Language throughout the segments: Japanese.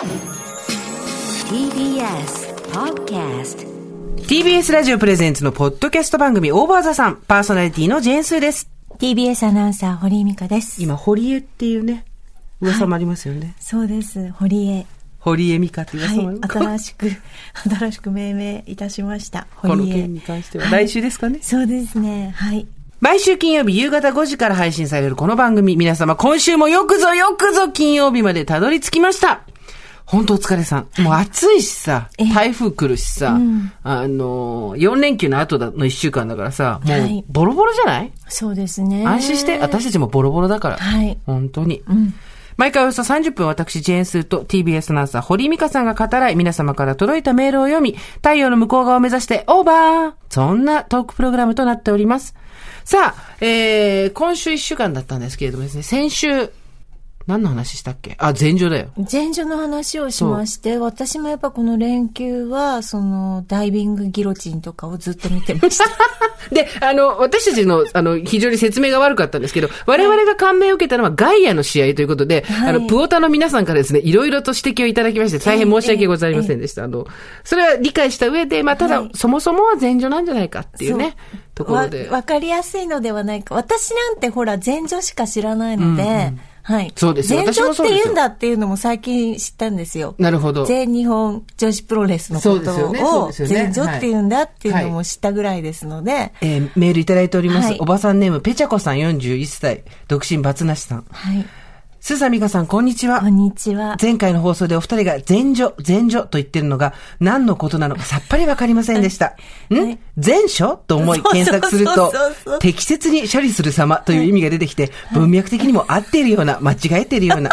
TBS Podcast TBS ラジオプレゼンツのポッドキャスト番組オーバーザさん、パーソナリティのジェーンスーです。TBS アナウンサー、堀井美香です。今、堀江っていうね、噂もありますよね。そうです。堀江。堀江美香っていう噂もあはいり。新しく、新しく命名いたしました。この堀江。件に関しては、はい来週ですかね。そうですね。はい。毎週金曜日夕方5時から配信されるこの番組、皆様今週もよくぞよくぞ金曜日までたどり着きました。本当お疲れさん。もう暑いしさ、ええ台風来るしさ、うんあのー、4連休の後だの1週間だからさ、もうはいボロボロじゃない、そうですね。安心して、私たちもボロボロだから。はい本当に。うん。毎回およそ30分私、ジェーンスーと TBS アナウンサー、堀井美香さんが語らい、皆様から届いたメールを読み、太陽の向こう側を目指して、オーバーそんなトークプログラムとなっております。さあ、えー、今週1週間だったんですけれどもですね、先週、何の話したっけ？あ、前場だよ。前女の話をしまして、私もやっぱこの連休は、その、ダイビングギロチンとかをずっと見てました。で、あの、私たちの、あの、非常に説明が悪かったんですけど、我々が感銘を受けたのはガイアの試合ということで、はいあの、プオタの皆さんからですね、いろいろと指摘をいただきまして、大変申し訳ございませんでした。あの、それは理解した上で、まあ、ただ、はいそもそもは前女なんじゃないかっていうね、ところで。わわかりやすいのではないか。私なんてほら、前女しか知らないので、はい。そうですよ前女って言うんだっていうのも最近知ったんですよ。なるほど。全日本女子プロレスのことをですよね前女って言うんだっていうのも知ったぐらいですので、えーメールいただいております。はいおばさんネーム、ペチャコさん41歳、独身バツなしさん。はい。スーザミカさん、こんにちはこ。んにちは。前回の放送でお二人が前女、前女と言ってるのが何のことなのかさっぱりわかりませんでした。ん？前書？と思い検索すると適切に処理する様という意味が出てきて、文脈的にも合っているような、間違えているような。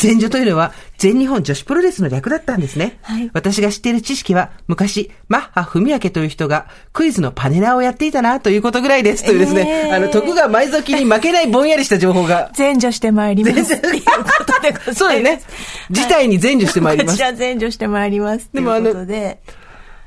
前女というのは、全日本女子プロレスの略だったんですね。はい私が知っている知識は、昔、マッハ文明という人が、クイズのパネラーをやっていたな、ということぐらいです。というですね、えーあの、徳川埋蔵金に負けないぼんやりした情報が。前女してまいります。っていうことでございます。そうだよね。事態に前女してまいりますこち。ら前女してまいります。でもあのということで、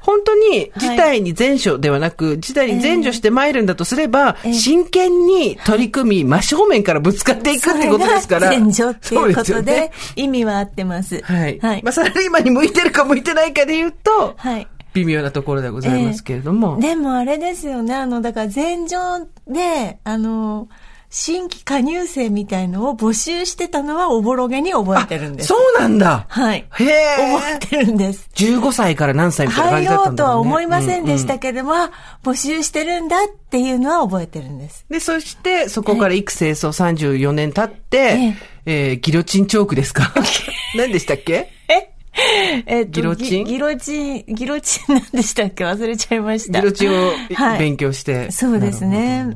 本当に事態に前処ではなく、事態に前処して参るんだとすれば、ええ真剣に取り組み、真正面からぶつかっていくってことですから。前女っていうことでね、意味は合ってます。はい。はいまあ、。サラリーマンに向いてるか向いてないかで言うと、はい。微妙なところでございますけれども。でもあれですよね、あの、だから前場で、あの、新規加入生みたいのを募集してたのはおぼろげに覚えてるんです。そうなんだ。はい。へえ。覚えてるんです。15歳から何歳みたいな感入じだったろうとんだろうねは思いませんでしたううけども、あ募集してるんだっていうのは覚えてるんです。で、そして、そこから幾清掃34年経って、えーギロチンチョークですか？何でしたっけ？え？っとギロチン？ギギロチン、ギロチンなんでしたっけ？忘れちゃいました。ギロチンをはい勉強して。そうですね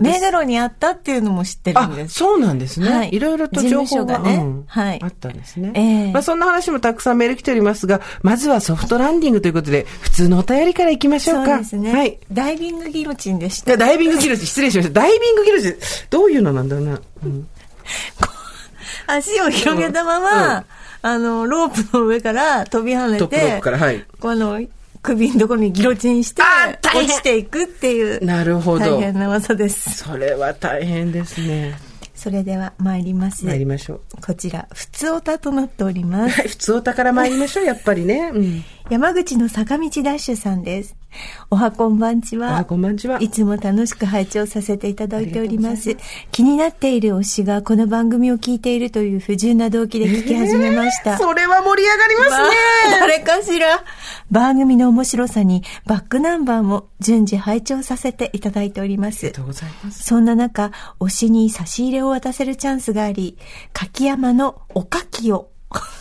なるほど。メガロにあったっていうのも知ってるんあで、す。そうなんですね。はいいろいろと情報が、ねうんはいあったんですね。ええまあそんな話もたくさんメール来ておりますが、まずはソフトランディングということで、普通のお便りからいきましょそううか。ですね。はい。ダイビングギロチンでした。ダイビングギロチン、失礼しました。ダイビングギロチン、どういうのなんだろうな。うん 足を広げたまま、うんあの、ロープの上から飛び跳ねトップロッてプから、はい。この、首のところにギロチンして落ちていくっていう、なるほど大。変な技です。それは大変ですね。それでは参ります。参りましょう。こちら、普通オタとなっております。はい、普通お宝参りましょう、やっぱりね。うん。山口の坂道ダッシュさんです。おはこんばんちは。あ、こんばんちは。いつも楽しく拝聴させていただいておりまあす。気になっている推しがこの番組を聞いているという不純な動機で聞き始めました。それは盛り上がりますね。ま あ誰かしら番組の面白さにバックナンバーも順次拝聴させていただいておりますありがと。うございます。そんな中、推しに差し入れを渡せるチャンスがあり、柿山のおかきを、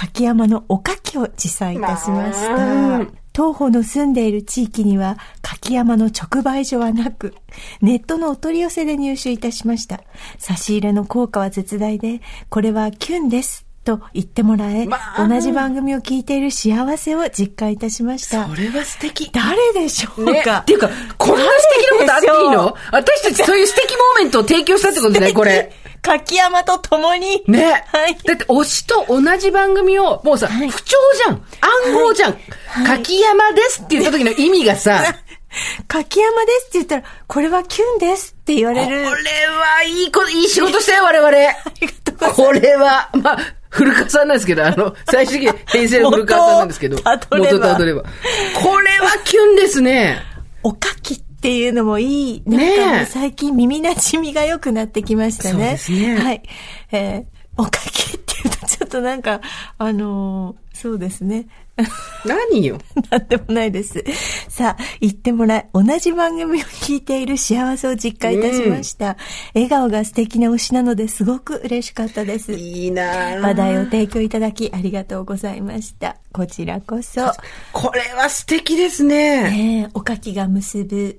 柿山のおかきを持参いたしましまあた。当方の住んでいる地域には柿山の直売所はなく、ネットのお取り寄せで入手いたしました。差し入れの効果は絶大で、これはキュンです。と言ってもらえ、まあ同じ番組を聞いている幸せを実感いたしました。それは素敵。誰でしょうね、か、っていうか、こんな素敵なことあっていいの？私たちそういう素敵モーメントを提供したってことね、これ。柿山と共に。ね。はいだって、推しと同じ番組を、もうさ、はい不調じゃん。暗号じゃん。はい柿山ですって言った時の意味がさ、柿山ですって言ったら、これはキュンですって言わこれれる。はいいこ、いい仕事したよ、我々。ありがとうございます。これは、まあ、古川さんなんですけど、あの、最終的に平成の古川さんなんですけど。元たどれば。これはキュンですね。おかきっていうのもいい。なんね最近耳馴染みが良くなってきましたね。そうですねはい。えーおかきっていうとちょっとなんか、あのーそうですね。何よ。なんでもないです。さあ、言ってもらい、同じ番組を聞いている幸せを実感いたしました。笑顔が素敵な推しなのですごく嬉しかったです。いいなぁ話題を提供いただきありがとうございました。こちらこそ。これは素敵ですね。ねえ、おかきが結ぶ。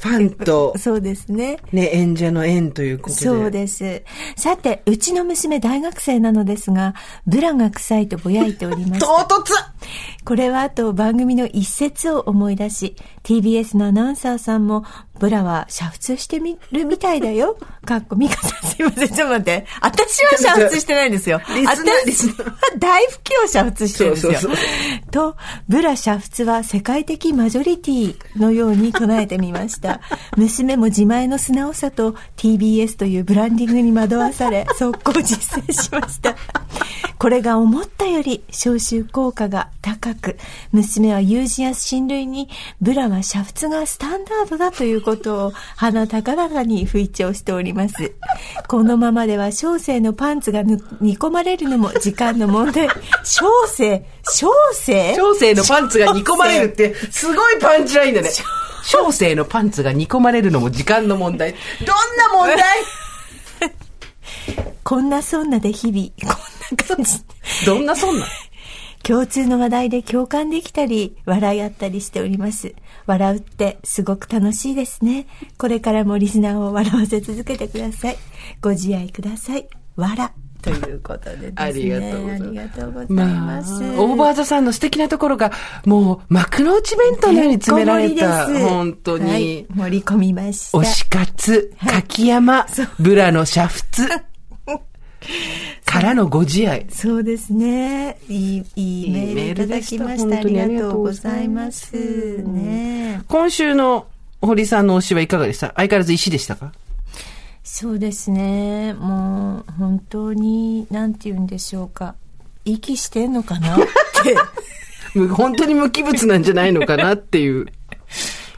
ファンと、そうですね。ね、演者の縁ということで。そうです。さて、うちの娘大学生なのですが、ブラが臭いとぼやいておりました。唐突これはあと番組の一節を思い出し、TBS のアナウンサーさんも、ブラは煮沸してみるみたいだよ。かっこ、ミカさんすいません、ちょっと待って。私は煮沸してないんですよ。リスナー大拭きを煮沸してるんですよ。そうそうと、ブラ煮沸は世界的マジョリティのように唱えてみました。娘も自前の素直さと TBS というブランディングに惑わされ、速攻実践しました。これが思ったより消臭効果が高く、娘は友人や親類に、ブラは煮沸がスタンダードだということを鼻高々に吹聴しております。このままでは小生のパンツがぬ煮込まれるのも時間の問題。小生小生？小生のパンツが煮込まれるって、すごいパンチラインだね。小生のパンツが煮込まれるのも時間の問題。どんな問題？こんなそんなで日々、こんな感じ。どんなそんな？共通の話題で共感できたり、笑い合ったりしております。笑うってすごく楽しいですね。これからもリスナーを笑わせ続けてください。ご自愛ください。笑。ということでですね。ありがとうございますありがとうございまあ。オーバーザさんの素敵なところが、もう、幕の内弁当のように詰められた。本当に。はい、盛り込みました。推し活、柿山、ブラの煮沸、からのご自愛。そうですね。いい、いいメールいただきました。ありがとうございます。ね今週の堀さんの推しはいかがでした？相変わらず石でしたか？そうですね。もう、本当に、なんて言うんでしょうか。息してんのかなって、む 本当に無機物なんじゃないのかなっていう。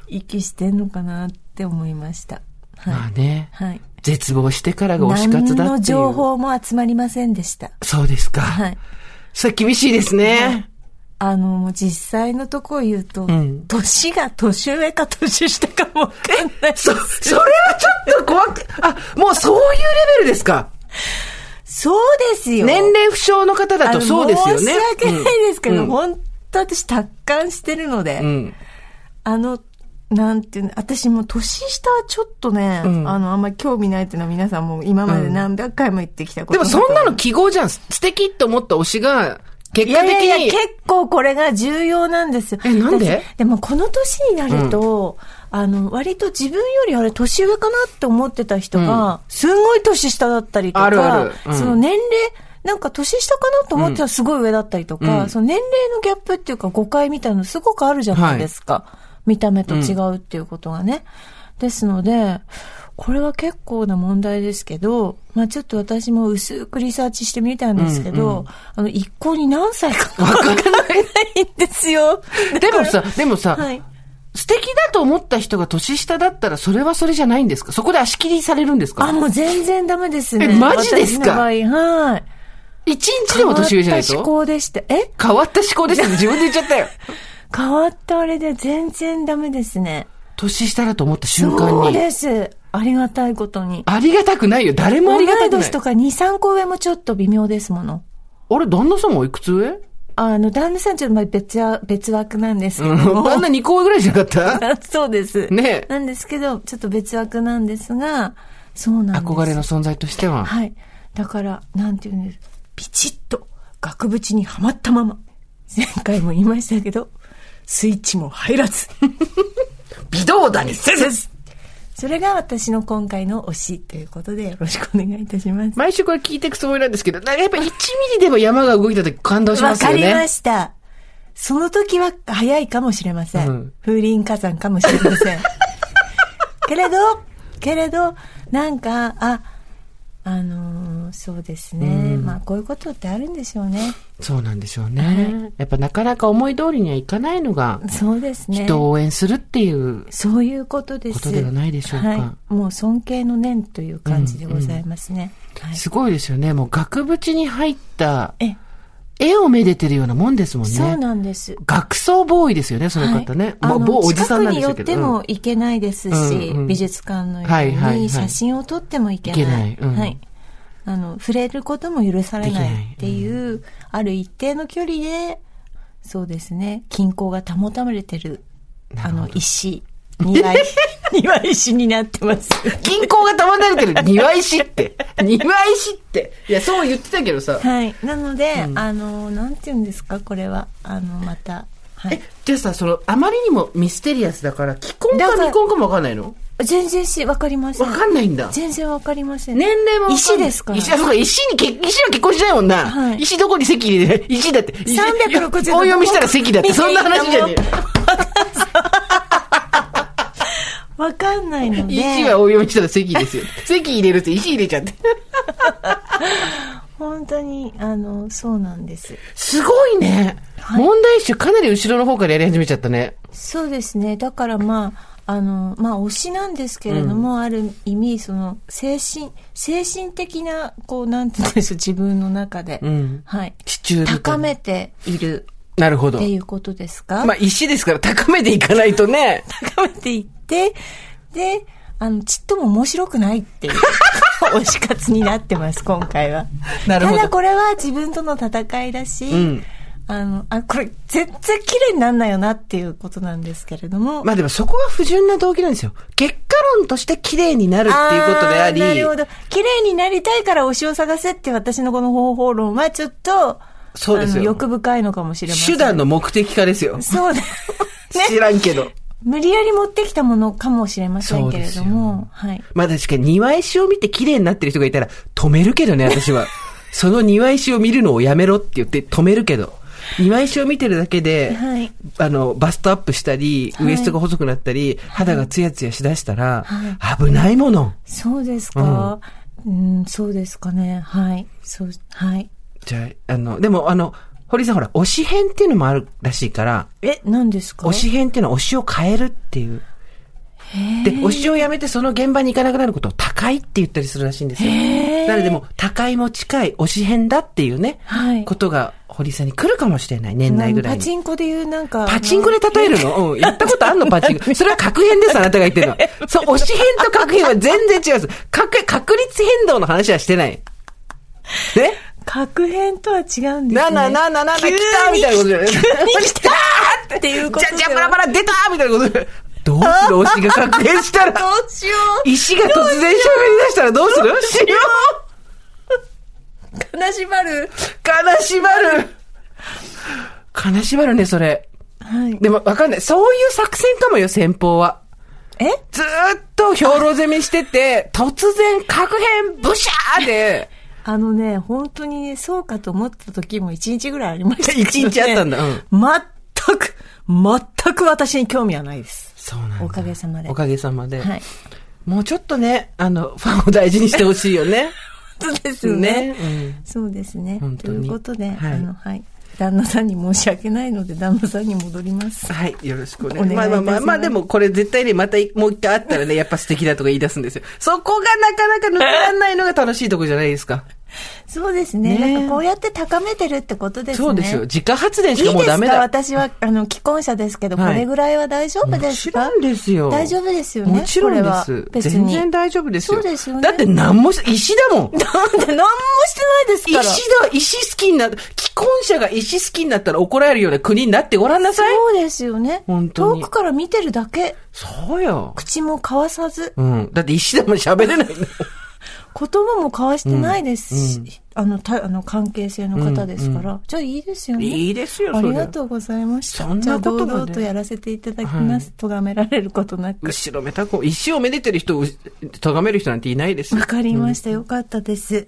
息してんのかなって思いました。はい。まあね。はい。絶望してからが推し活だ何のっていう。情報も集まりませんでした。そうですか。はい。それ厳しいですね。あの、実際のとこを言うと、ん年が年上か年下かもわかんない。そ、それはちょっと怖く、あ、もうそういうレベルですか？そうですよ。年齢不詳の方だとそうですよね。申し訳ないですけど、うん本当私達観してるので、うん。あの、なんていうの、私も年下はちょっとね、うんあの、あんまり興味ないっていうのは皆さんも今まで何百回も言ってきたことでもそんなのい記号じゃん。素敵って思った推しが、結果的に。やいやいや、結構これが重要なんですよ。えなんで？私でもこの年になると、あの、割と自分よりあれ年上かなって思ってた人が、すんごい年下だったりとか、あるある。うん。その年齢、なんか年下かなと思ってたらすごい上だったりとか、うん。その年齢のギャップっていうか誤解みたいなのすごくあるじゃないですか。見た目と違うっていうことがね。ですので、これは結構な問題ですけど、まあちょっと私も薄くリサーチしてみたんですけど、あの、一向に何歳かわからないんですよ。でもさ、でもさ、はい。素敵だと思った人が年下だったら、それはそれじゃないんですか？そこで足切りされるんですか？あ、もう全然ダメですね。えマジですか？はい。一日でも年上じゃない変わったと思考でした。え？変わった思考ですって自分で言っちゃったよ。変わったあれで全然ダメですね。年下だと思った瞬間そうに。です。ありがたいことに。ありがたくないよ。誰もあ同りがたくないい年。とか2、3個上もちょっと微妙ですもの。あれ、旦那さんもいくつ上？あの、旦那さんちょっとまあ別は、別枠なんですけど。旦那2個上ぐらいじゃなかった？そうです。ねえなんですけど、ちょっと別枠なんですが、そうなんです。憧れの存在としては。はい。だから、なんていうんです。ピチッと額縁にはまったまま。前回も言いましたけど、スイッチも入らず。微動だにせずそれが私の今回の推しということでよろしくお願いいたします。毎週これ聞いていくつもりなんですけど、なんかやっぱ1ミリでも山が動いた時感動しますよね。わかりました。その時は早いかもしれません。うん風林火山かもしれません。けれど、けれど、なんか、あ、あのーそうですね。うんまあ、こういうことってあるんでしょうね。そうなんでしょうね。やっぱなかなか思い通りにはいかないのが、そうですね。人を応援するっていうそういうことです。ことではないでしょうかはい。もう尊敬の念という感じでございますね。はい。すごいですよね。もう額縁に入ったえ、絵をめでてるようなもんですもんね。そうなんです。学装ボーイですよね、その方ね。はい、もう某おじさんなんでしょうけど。近くに寄ってもいけないですし、うんうん美術館のよはいはいはいうに写真を撮ってもいけない。いけないうんはい。あの、触れることも許されないっていう、ある一定の距離で、そうですね、均衡が保たれてる、あの、石、庭石、庭石になってます。銀行が保たれてる庭石って。庭石って。いや、そう言ってたけどさ。はい。なので、あの、なんて言うんですか、これは。あの、また。はいえ。、じゃあさ、その、あまりにもミステリアスだから、既婚か未婚かもわかんないの？全然し、わかりません。わかんないんだ。全然わかりません。年齢も石ですから。石、あ、そうか、石に結、石は結婚しないもんな。はい石どこに席入れて、石だって。石360大読みしたら席だって、そんな話じゃねわかんないので。え。石は大読みしたら席ですよ。席入れるって石入れちゃって。本当に、あの、そうなんです。すごいね。はい問題集かなり後ろの方からやり始めちゃったね。そうですね。だからまあ、あの、まあ、推しなんですけれども、ある意味、その、精神、精神的な、こう、なんて言うんでしょう、自分の中で。うんはい。高めているなるほどって。いうことですか？まあ、石ですから高めていかないとね。高めていって、で、あの、ちっとも面白くないっていう、推し活になってます、今回は。なるほどただこれは自分との戦いだし、んあの、あ、これ全然綺麗になんないよなっていうことなんですけれども。まあでもそこが不純な動機なんですよ。結果論として綺麗になるっていうことであり。ーなるほど。綺麗になりたいから推しを探せって私のこの方法論はちょっと、そうですよ欲深いのかもしれません。手段の目的化ですよ。そうだ。ね。知らんけど。無理やり持ってきたものかもしれませんけれども、はい。まあ確かに庭石を見て綺麗になってる人がいたら止めるけどね、私は。その庭石を見るのをやめろって言って止めるけど。庭石を見てるだけで、はいあの、バストアップしたり、はいウエストが細くなったり、肌がツヤツヤしだしたら、は危ないもの。そうですか、うん、そうですかね。はい。そう、はい。じゃあ、あの、でもあの、堀さんほら、推し編っていうのもあるらしいから、え、何ですか？推し編っていうのは推しを変えるっていう。で、推しをやめてその現場に行かなくなることを高いって言ったりするらしいんですよ。なのでもう、高いも近い推し編だっていうね、はいことが堀さんに来るかもしれない、年内ぐらいパに。チンコでいうなんか。パチンコで例えるのうん。やったことあんのパチンコ。それは確変です、あなたが言ってるのは。そう、推し編と確変は全然違うんです。確、確率変動の話はしてない。ね？確変とは違うんですね。なななななな、来たみたいなことじゃない急に来たっていうことじゃ、じゃ、バラバラ出たみたいなことで。どうする？推しが確変したら。どうしよ石が突然喋り出したらどうする？しよう。悲しまる。う悲しまる悲しまるね、それ。はい。でもわかんない。そういう作戦かもよ、先方は。え？ずーっと兵糧攻めしてて、突然確変ブシャーで、あのね、本当にね、そうかと思った時も一日ぐらいありましたけど、ね。一日あったんだうん全く、全く私に興味はないです。そうなんだおかげさまで。おかげさまで。はい。もうちょっとね、あの、ファンを大事にしてほしいよね。そうですよね。ねうんそうですね。ということで、はいあの、はい。旦那さんに申し訳ないので、旦那さんに戻ります。はい、よろしくお願いしますまあまあまあ、まあでもこれ絶対ね、またもう一回会ったらね、やっぱ素敵だとか言い出すんですよ。そこがなかなか抜けられないのが楽しいとこじゃないですか。そうですね。ねなんかこうやって高めてるってことですね。そうですよ。自家発電しいいですか？かもうダメだ。私は、あの、既婚者ですけど、はいこれぐらいは大丈夫もですか？ちろんですよ。大丈夫ですよね。もちろんでこれはす。別に。全然大丈夫ですよ。そうですよねだって何もし、石だもん。なんで何もしてないですから。石だ、石好きになる。既婚者が石好きになったら怒られるような国になってごらんなさい。そうですよね。本当に遠くから見てるだけ。そうよ。口も交わさず、うん。だって石だもん喋れないの。言葉も交わしてないですし。あの、た、あの、関係性の方ですから。じゃあいいですよね。いいですよ、ありがとうございました。そんなこと堂々とやらせていただきます。咎められることなく。後ろめたく、石をめでてる人を、咎める人なんていないですよわ。かりました。よかったです。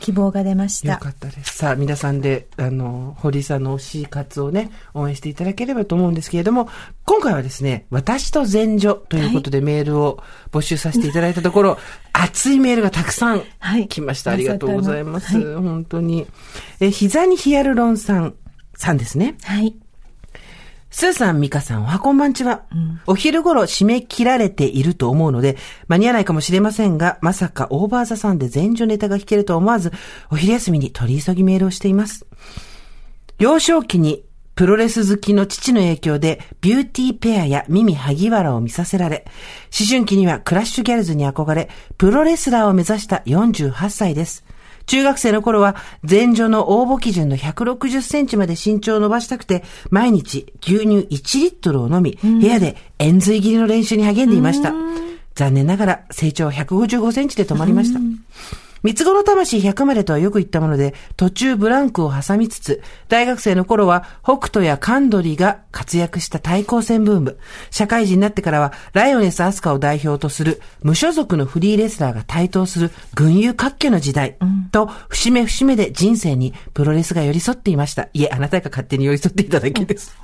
希望が出ました。よかったです。さあ、皆さんで、あの、堀井さんの推し活をね、応援していただければと思うんですけれども、今回はですね、私と前女ということでメールを募集させていただいたところ、熱いメールがたくさんはい来ました。ありがとうございます。まさか本当に。え、膝にヒアルロン酸さんですね。はい。スーさん、ミカさん、おはこんばんちは。お昼頃締め切られていると思うので、間に合わないかもしれませんが、まさかオーバーザさんで前女ネタが聞けると思わず、お昼休みに取り急ぎメールをしています。幼少期にプロレス好きの父の影響でビューティーペアや耳萩原を見させられ、思春期にはクラッシュギャルズに憧れ、プロレスラーを目指した48歳です。中学生の頃は、前女の応募基準の160センチまで身長を伸ばしたくて、毎日牛乳1リットルを飲み、部屋で円髄切りの練習に励んでいました。残念ながら成長は155センチで止まりました。三つ子の魂100までとはよく言ったもので、途中ブランクを挟みつつ、大学生の頃は北斗やカンドリが活躍した対抗戦ブーム。社会人になってからは、ライオネス・アスカを代表とする無所属のフリーレスラーが台頭する群雄割拠の時代。と、節目節目で人生にプロレスが寄り添っていました。いえ、あなたが勝手に寄り添っていただけです。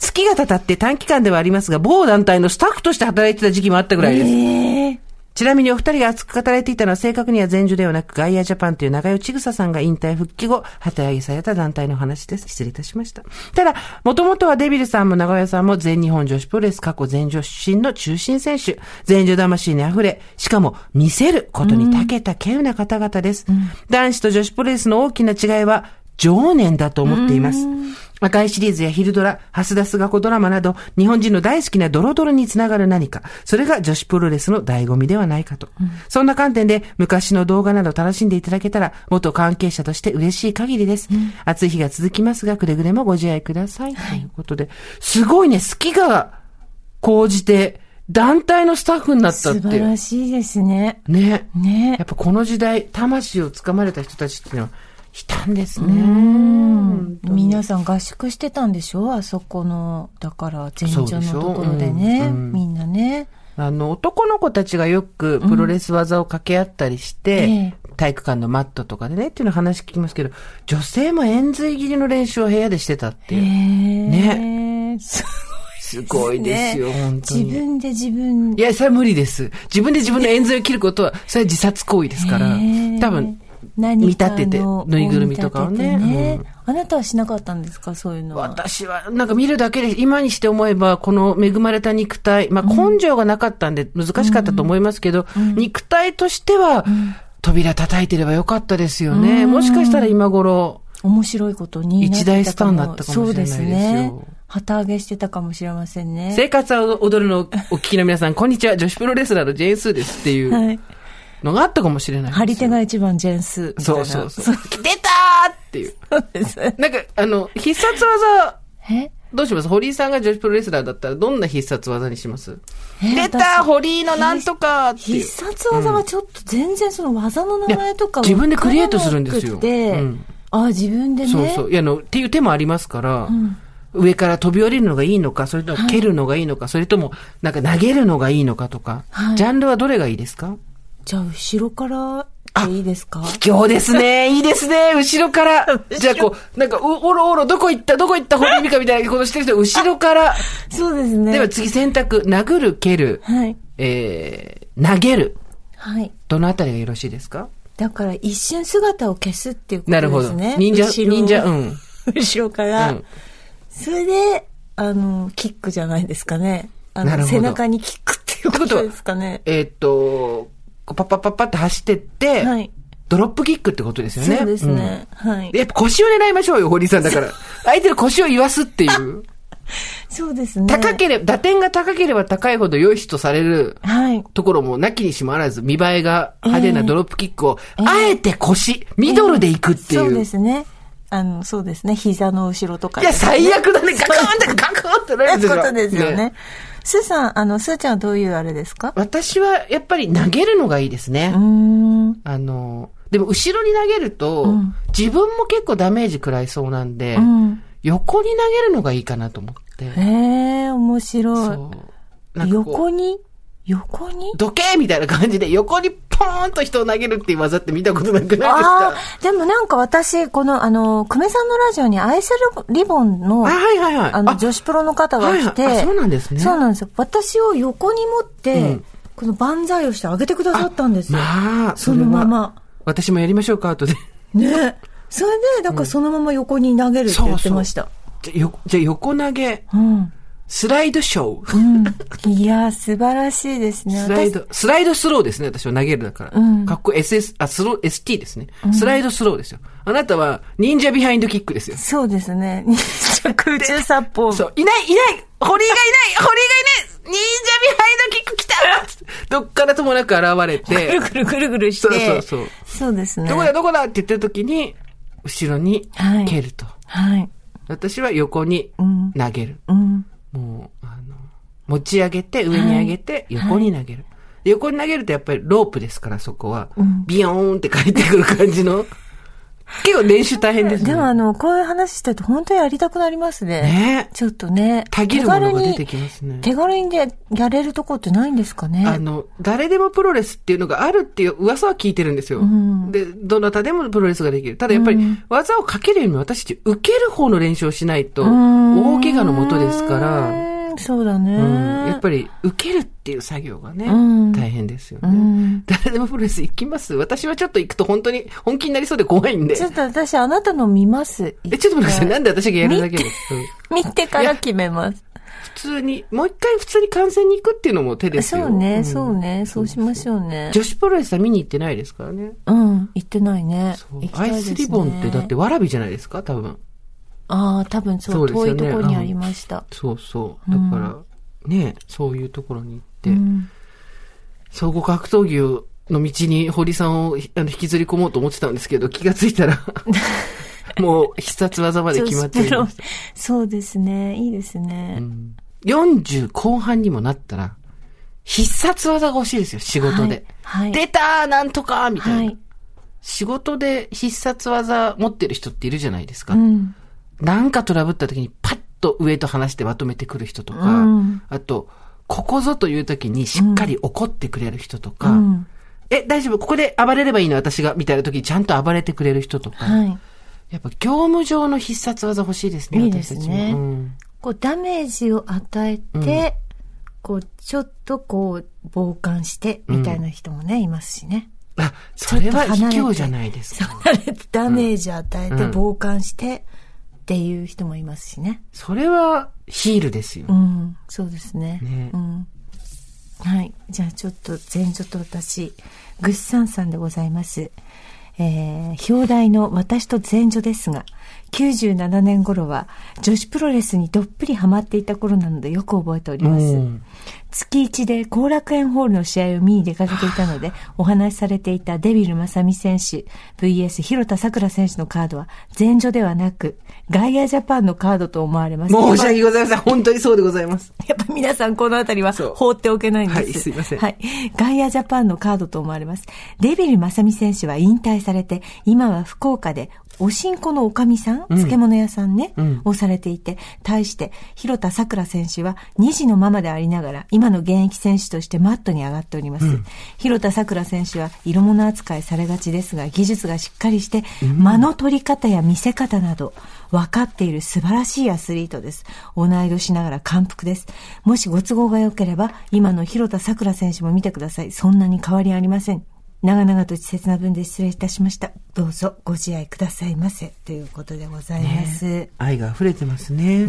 好きがたたって短期間ではありますが、某団体のスタッフとして働いてた時期もあったぐらいです。ええちなみにお二人が熱く語られていたのは正確には前女ではなく、ガイアジャパンという長与千草さんが引退復帰後、旗揚げされた団体の話です。失礼いたしました。ただ、もともとはデビルさんも長与さんも全日本女子プロレス過去前女出身の中心選手。前女魂に溢れ、しかも見せることに長けた稀有な方々です。男子と女子プロレスの大きな違いは、情念だと思っています。赤いシリーズやヒルドラ、ハスダスガコドラマなど、日本人の大好きなドロドロにつながる何か、それが女子プロレスの醍醐味ではないかと。そんな観点で、昔の動画など楽しんでいただけたら、元関係者として嬉しい限りです。暑い日が続きますが、くれぐれもご自愛ください。ということで、すごいね、好きが高じて、団体のスタッフになったっ素晴て。らしいですね。ね。ねやっぱこの時代、魂をつかまれた人たちっていうのは、いたんですね。うん。皆さん合宿してたんでしょ？あそこの、だから前女のところでね。でうん。うん。みんなね。あの、男の子たちがよくプロレス技を掛け合ったりして、ええ。体育館のマットとかでねっていうの話聞きますけど、女性も円髄切りの練習を部屋でしてたっていう。ね。すすごいですよ、本当に。自分で自分。いや、それは無理です。自分で自分の円髄を切ることは、それは自殺行為ですから。多分、何見立てて、ぬいぐるみとかをね。うんあなたはしなかったんですか？そういうのは。私は、なんか見るだけで、今にして思えば、この恵まれた肉体、まあ根性がなかったんで難しかったと思いますけど、肉体としては、扉叩いてればよかったですよね。もしかしたら今頃、面白いことに。一大スターになったかもしれないですよそうですね。旗揚げしてたかもしれませんね。生活は踊るのをお聞きの皆さん、こんにちは。女子プロレスラーのジェーンスーですっていうはい。のがあったかもしれない。張り手が一番ジェンスみたいな。そうそうそう。来てたーっていう。そうです。なんか、あの、必殺技、え？どうします？堀井さんが女子プロレスラーだったら、どんな必殺技にします？え出た私堀井のなんとかっていう必。殺技はちょっと全然その技の名前とか自分でクリエイトするんですよで、うんあ、自分でね。そうそう。いや、あの、っていう手もありますから、上から飛び降りるのがいいのか、それとも蹴るのがいいのか、それとも、なんか投げるのがいいのかとか、はいジャンルはどれがいいですか？じゃあ、後ろからでいいですか？今日ですね。いいですね。後ろから。じゃあこう、なんか、うおろおろ、どこ行った、どこ行った、堀井美香みたいなことしてる人、後ろから。そうですね。では次選択、殴る、蹴る、はい。えー、投げる。はい。どのあたりがよろしいですか？だから一瞬姿を消すっていうことなるほど。ですね。忍者、忍者、うん。後ろから。うんそれで、あの、キックじゃないですかね。あの、背中にキックっていうことですかね。えーっと、こうパッパッパッパって走ってって、はい。ドロップキックってことですよね。そうですね。はいうん。。やっぱ腰を狙いましょうよ、堀井さんだから。相手の腰を言わすっていう。そうですね。高ければ、打点が高ければ高いほど良いとされるはい。ところもなきにしもあらず、見栄えが派手なドロップキックを、あえて腰、ミドルで行くっていう。そうですね。あの、そうですね。膝の後ろとかいや、最悪だね。ガクーンって、ガクーンってなるんですよ。そういうことですよね。スーさん、あの、スーちゃんはどういうあれですか？私は、やっぱり投げるのがいいですね。うーん。あの、でも後ろに投げると、うん自分も結構ダメージ食らいそうなんで、うん。横に投げるのがいいかなと思って。へえ、面白い。横に？横に？どけーみたいな感じで横にポーンと人を投げるっていう技って見たことなくないですあか？あ、でもなんか私、この、あの、久米さんのラジオにアイスリボンの、あはいはいはい。あの、女子プロの方が来て、はいはいあそうなんですねそうなんですよ。私を横に持って、うんこの万歳をしてあげてくださったんですよ。まあ、そのまま。私もやりましょうか、後で。ね。それで、だからそのまま横に投げるって言ってました。じゃ、よじゃあ横投げ、うん。スライドショー。うん。いやー、素晴らしいですね。スライド、スライドスローですね、私は投げるだから。うんかっこいい SS、あ、スロー、ST ですね。スライドスローですよ。あなたは、忍者ビハインドキックですよ。そうですね。日中空中殺法。そう、いない、いない堀井がいない堀井がいない忍者ビハインドキック来たどっからともなく現れ ぐてる、ぐるぐるぐるして。そうそうそう。そうですね。どこだどこだって言ってる時に、後ろにはい蹴ると。はい。私は横にうん。投げる。うん。もう、あの、持ち上げて、上に上げて、横に投げる。で横に投げるとやっぱりロープですから、そこは。うんビヨーンって帰ってくる感じの。結構練習大変ですね。でもあの、こういう話してると本当にやりたくなりますね。ねちょっとね。たぎるものが出てきますね。手軽にでやれるとこってないんですかね。あの、誰でもプロレスっていうのがあるっていう噂は聞いてるんですよ。んで、どなたでもプロレスができる。ただやっぱり、技をかけるよりも私たち受ける方の練習をしないと、大怪我のもとですから、んそうだね。うん、やっぱり受けるっていう作業がね、うん大変ですよね、うん誰でもプロレス行きます？私はちょっと行くと本当に本気になりそうで怖いんで。ちょっと私あなたの見ます。え、ちょっと待ってください。なんで私がやるだけで？うん見てから決めます。普通に、もう一回普通に観戦に行くっていうのも手ですよ。そうね、んそうね、そうしましょうね。女子プロレスは見に行ってないですからね。うん、行ってないね。ね。アイスリボンってだってわらびじゃないですか？多分。ああ、多分そう、そうね遠いところにありました。そうそう。だから、ね、そういうところに行って、うん総合格闘技の道に堀さんをあの引きずり込もうと思ってたんですけど、気がついたら、もう必殺技まで決まっておりました。そうですね、いいですね。40後半にもなったら、必殺技が欲しいですよ、仕事で。はいはい出たーなんとかみたいな、はい。仕事で必殺技持ってる人っているじゃないですか。うん。なんかトラブった時にパッと上と離してまとめてくる人とか、うんあと、ここぞという時にしっかり怒ってくれる人とか、うん。え、大丈夫？ここで暴れればいいの？私がみたいな時にちゃんと暴れてくれる人とか、はい。やっぱ業務上の必殺技欲しいですね、いいですね私たちも。うんこう、ダメージを与えて、こう、ちょっとこう、傍観して、みたいな人もね、いますしね。あ、それは卑怯じゃないですか。ダメージ与えて、うん傍観して、っていう人もいますしね。それはヒールですよ。うん、そうですね。ねうん。はい。じゃあちょっと、前女と私、ぐっさんさんでございます。えー、表題の私と前女ですが、97年頃は女子プロレスにどっぷりハマっていた頃なのでよく覚えております。うん月一で後楽園ホールの試合を見に出かけていたので、お話しされていたデビル正美選手、VS 広田桜選手のカードは、前女ではなく、ガイアジャパンのカードと思われます。申し訳ございません。本当にそうでございます。やっぱ皆さんこのあたりは放っておけないんです。はいすいませんはい。ガイアジャパンのカードと思われます。デビル正美選手は引退されて、今は福岡で、おしんこのおかみさん、漬物屋さんね、うんをされていて、対して、広田桜選手は2児のママでありながら、今の現役選手としてマットに上がっております。広田桜選手は色物扱いされがちですが、技術がしっかりして、間の取り方や見せ方など、分かっている素晴らしいアスリートです。同い年ながら感服です。もしご都合が良ければ、今の広田桜選手も見てください。そんなに変わりありません。長々と稚拙な文で失礼いたしました。どうぞご自愛くださいませ。ということでございます。愛が溢れてますいね。や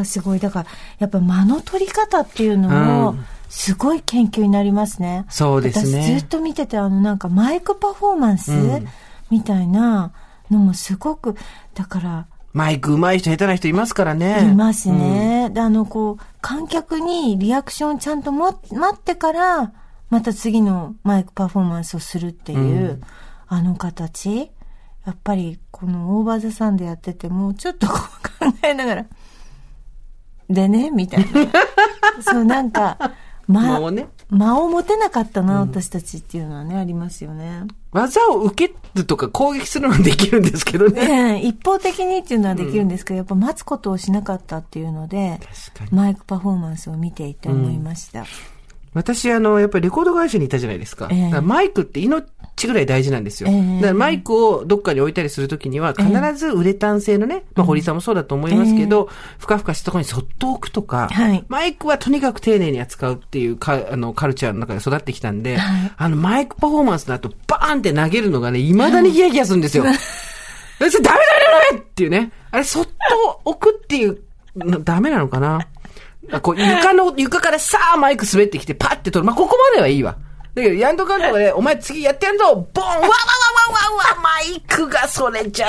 ー、すごい。だから、やっぱ間の取り方っていうのをうん、すごい研究になりますね。そうですね私ずっと見てて、あの、なんかマイクパフォーマンスうんみたいなのもすごく、だから、マイク上手い人下手な人いますからね。いますね。で、あの、こう、観客にリアクションちゃんとも待ってから、また次のマイクパフォーマンスをするっていう、うんあの形。やっぱり、このオーバーザさんでやってても、ちょっとこう考えながら、でね、みたいな。そう、なんか、ま間をね間を持てなかったな、私たちっていうのはね、ありますよね。技を受けるとか攻撃するのはできるんですけどね。ええ一方的にっていうのはできるんですけど、やっぱ待つことをしなかったっていうので、マイクパフォーマンスを見ていて思いました。私、あの、やっぱりレコード会社にいたじゃないですか。ええ。だからマイクって命ぐらい大事なんですよ。ええ。だからマイクをどっかに置いたりするときには、必ずウレタン製のね、まあ、堀さんもそうだと思いますけど、ふかふかしたところにそっと置くとか、はい。マイクはとにかく丁寧に扱うっていうか、あの、カルチャーの中で育ってきたんで、はい。あの、マイクパフォーマンスの後、バーンって投げるのがね、未だにヒヤヒヤするんですよ。それダメダメダメっていうね。あれ、そっと置くっていう、のダメなのかな？あこう床の、床からさあマイク滑ってきてパッて取る。まあ、ここまではいいわ。だけど、やんとかんとかで、お前次やってやるぞボンわわわわわわわマイクがそれじゃ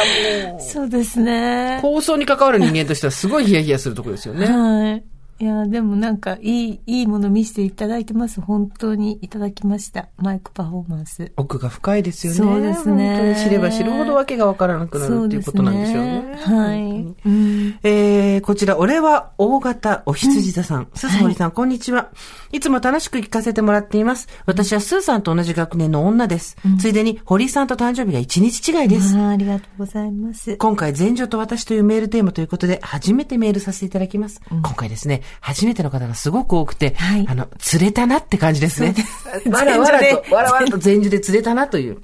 もう。そうですね。放送に関わる人間としてはすごいヒヤヒヤするところですよね。はい。いや、でもなんか、いい、いいもの見せていただいてます。本当にいただきました。マイクパフォーマンス。奥が深いですよね。そうですね本当に知れば知るほどわけがわからなくなるっていうことなんでしょうね。はい。うん。えー、こちら、俺は大型お羊座さん。スーさん、堀さん、こんにちは。いつも楽しく聞かせてもらっています。私はスーさんと同じ学年の女です。ついでに、堀さんと誕生日が1日違いです。あーありがとうございます。今回、前女と私というメールテーマということで、初めてメールさせていただきます。今回ですね、初めての方がすごく多くて、はいあの、釣れたなって感じですね。す わらわら前と、わらわらと前女で釣れたなという。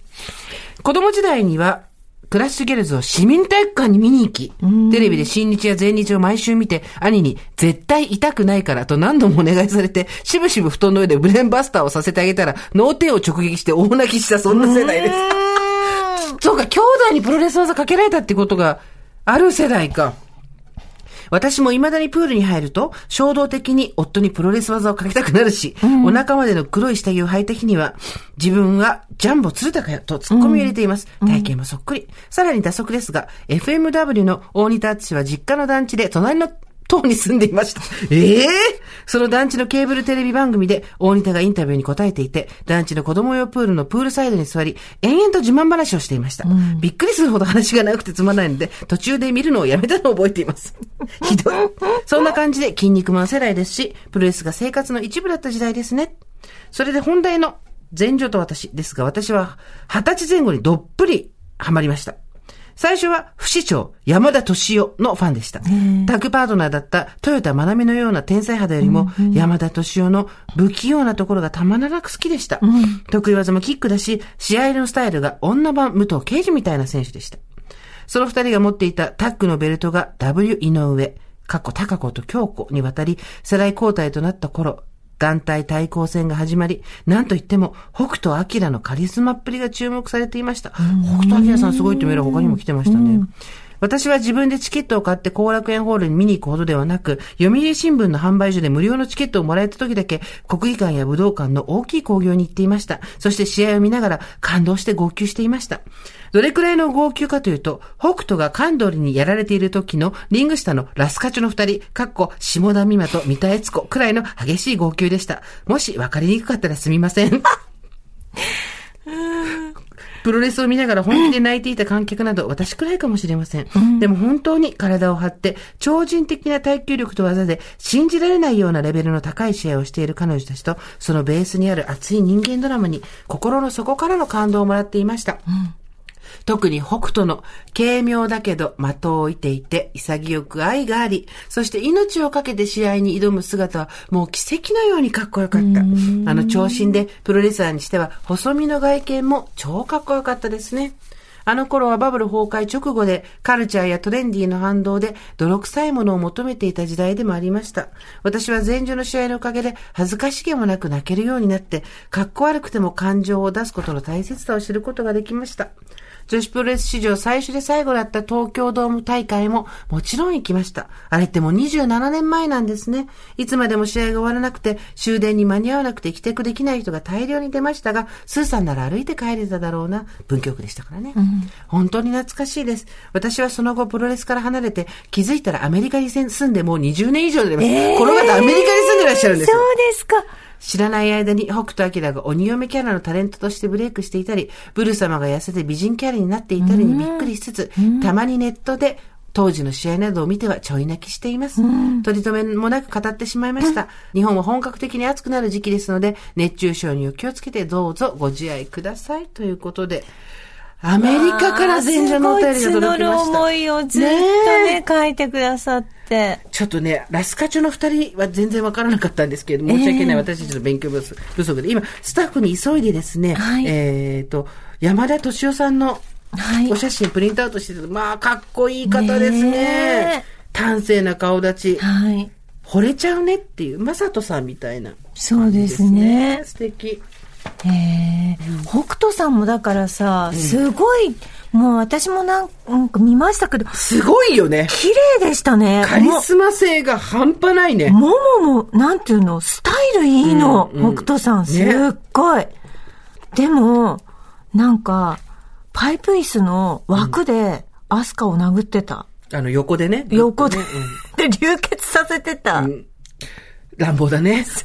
子供時代には、クラッシュゲルズを市民体育館に見に行き、テレビで新日や全日を毎週見て、兄に絶対痛くないからと何度もお願いされて、しぶしぶ布団の上でブレーンバスターをさせてあげたら、脳天を直撃して大泣きしたそんな世代です。そうか、兄弟にプロレス技かけられたってことがある世代か。私も未だにプールに入ると、衝動的に夫にプロレス技をかけたくなるし、お腹までの黒い下着を履いた日には、自分はジャンボ鶴高よと突っ込みを入れています。体型もそっくり。さらに打足ですが、FMW の大仁田敦は実家の団地で隣の島に住んでいました。ええその団地のケーブルテレビ番組で大仁田がインタビューに答えていて、団地の子供用プールのプールサイドに座り、延々と自慢話をしていました。びっくりするほど話が長くてつまらないので、途中で見るのをやめたのを覚えています。ひどい。そんな感じで筋肉マン世代ですし、プロレスが生活の一部だった時代ですね。それで本題の前女と私ですが、私は二十歳前後にどっぷりハマりました。最初は不死鳥、山田敏夫のファンでした。タッグパートナーだった豊田真奈美のような天才肌よりも、山田敏夫の不器用なところがたまらなく好きでした。得意技もキックだし、試合のスタイルが女版武藤敬司みたいな選手でした。その二人が持っていたタッグのベルトが W 井上、過去高子と京子にわたり、世代交代となった頃、団体対抗戦が始まり、なんといっても、北斗晶のカリスマっぷりが注目されていました。北斗晶さんすごいってメールは他にも来てましたね。私は自分でチケットを買って後楽園ホールに見に行くほどではなく、読売新聞の販売所で無料のチケットをもらえた時だけ、国技館や武道館の大きい興行に行っていました。そして試合を見ながら感動して号泣していました。どれくらいの号泣かというと、北斗がカンドリにやられている時のリング下のラスカチョの二人、かっこ下田美馬と三田悦子くらいの激しい号泣でした。もし分かりにくかったらすみません。プロレスを見ながら本気で泣いていた観客など私くらいかもしれません。でも本当に体を張って超人的な耐久力と技で信じられないようなレベルの高い試合をしている彼女たちとそのベースにある熱い人間ドラマに心の底からの感動をもらっていました。特に北斗の軽妙だけど的を置いていて潔く愛があり、そして命を懸けて試合に挑む姿はもう奇跡のようにかっこよかった。あの長身でプロレスラーにしては細身の外見も超かっこよかったですね。あの頃はバブル崩壊直後でカルチャーやトレンディーの反動で泥臭いものを求めていた時代でもありました。私は前女の試合のおかげで恥ずかしげもなく泣けるようになって、かっこ悪くても感情を出すことの大切さを知ることができました。女子プロレス史上最初で最後だった東京ドーム大会ももちろん行きました。あれってもう27年前なんですね。いつまでも試合が終わらなくて終電に間に合わなくて帰宅できない人が大量に出ましたが、スーさんなら歩いて帰れただろうな。文京区でしたからね。本当に懐かしいです。私はその後プロレスから離れて気づいたらアメリカに住んでもう20年以上になります。この方アメリカに住んでらっしゃるんですよ。そうですか。知らない間に北斗晶が鬼嫁キャラのタレントとしてブレイクしていたり、ブル様が痩せて美人キャラになっていたりにびっくりしつつ、たまにネットで当時の試合などを見てはちょい泣きしています。取り留めもなく語ってしまいました。日本は本格的に暑くなる時期ですので、熱中症にお気をつけてどうぞご自愛ください。ということで、アメリカから前者のお便りが届きました。すごい募る思いをずっとね、書いてくださって。ちょっとね、ラスカチョの二人は全然わからなかったんですけれども、申し訳ない、私たちの勉強不足で、今、スタッフに急いでですね、はいえっ、と、山田敏夫さんのはいお写真プリントアウトしてて、まあ、かっこいい方ですね。ねえ端正な顔立ち。はい。惚れちゃうねっていう、まさとさんみたいな、そうですね。素敵。へえ、北斗さんもだからさ、すごい、もう私もなんか見ましたけど、すごいよね。綺麗でしたね。カリスマ性が半端ないね。ももも、なんていうの、スタイルいいの、北斗さん、すっねごい。でも、なんか、パイプ椅子の枠で、アスカを殴ってた。あの、横でね。横でね、で、流血させてた。うん乱暴だね。す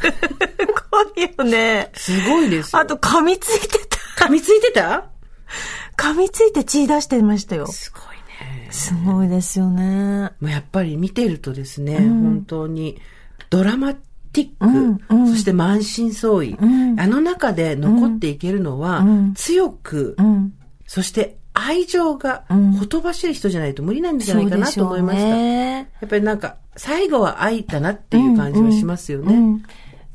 ごいよね。すごいですよ。あと、噛みついてた。噛みついてた？噛みついて血出してましたよ。すごいね。すごいですよね。もうやっぱり見てるとですね、本当にドラマティック、うんうんそして満身創痍、んあの中で残っていけるのは、うん強く、うん。そして愛情がんほとばしる人じゃないと無理なんじゃないかなと思いました。ね。やっぱりなんか、最後は愛だなっていう感じはしますよね。うん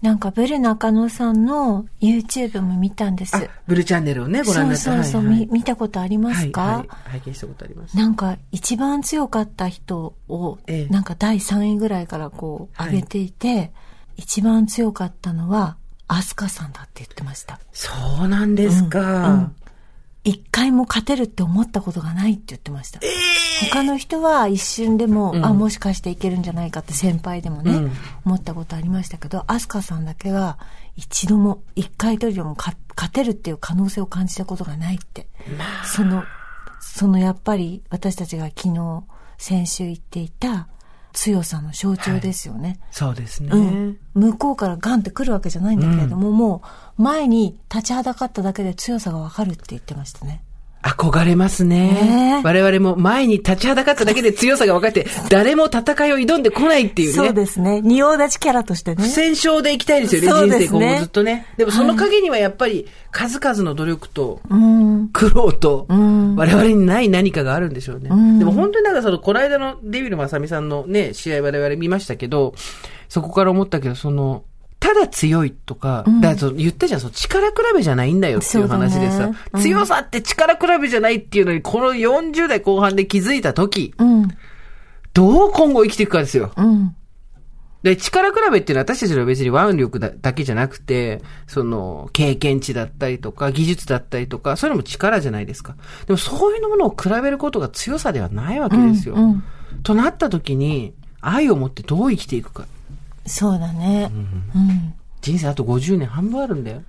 なんか、ブル中野さんの YouTube も見たんです。あ、ブルチャンネルをね、ご覧になって。そうそうそう、はいはいみ見たことありますか、はいはい拝見したことあります。なんか、一番強かった人を、ええなんか第3位ぐらいからこう、はい上げていて、一番強かったのは、アスカさんだって言ってました。そうなんですか。一回も勝てるって思ったことがないって言ってました。他の人は一瞬でも、あ、もしかしていけるんじゃないかって先輩でもね、うん思ったことありましたけど、アスカさんだけは一度も、一回とりでもか勝てるっていう可能性を感じたことがないって。その、そのやっぱり私たちが昨日、先週言っていた強さの象徴ですよね。そうですね。うん、向こうからガンって来るわけじゃないんだけれども、もう前に立ちはだかっただけで強さがわかるって言ってましたね。憧れますねねえ我々も前に立ちはだかっただけで強さが分かって、誰も戦いを挑んでこないっていうね。そうですね。仁王立ちキャラとしてね不。戦勝でいきたいですよね、そう人生今後ずっとね。でもその陰にはやっぱり数々の努力とうん。苦労とん我々にない何かがあるんでしょうね。んでも本当になんかその、この間のデビルマサミさんのね、試合我々見ましたけど、そこから思ったけど、その、ただ強いとか、だからその言ったじゃん、その力比べじゃないんだよっていう話でさね、うん強さって力比べじゃないっていうのに、この40代後半で気づいた時、うん。どう今後生きていくかですよ。うん。で、力比べっていうのは私たちのは別に腕力だだけじゃなくて、その、経験値だったりとか、技術だったりとか、そういうのも力じゃないですか。でもそういうものを比べることが強さではないわけですよ。うんうんとなった時に、愛を持ってどう生きていくか。そうだね。うん。人生あと50年半分あるんだよ。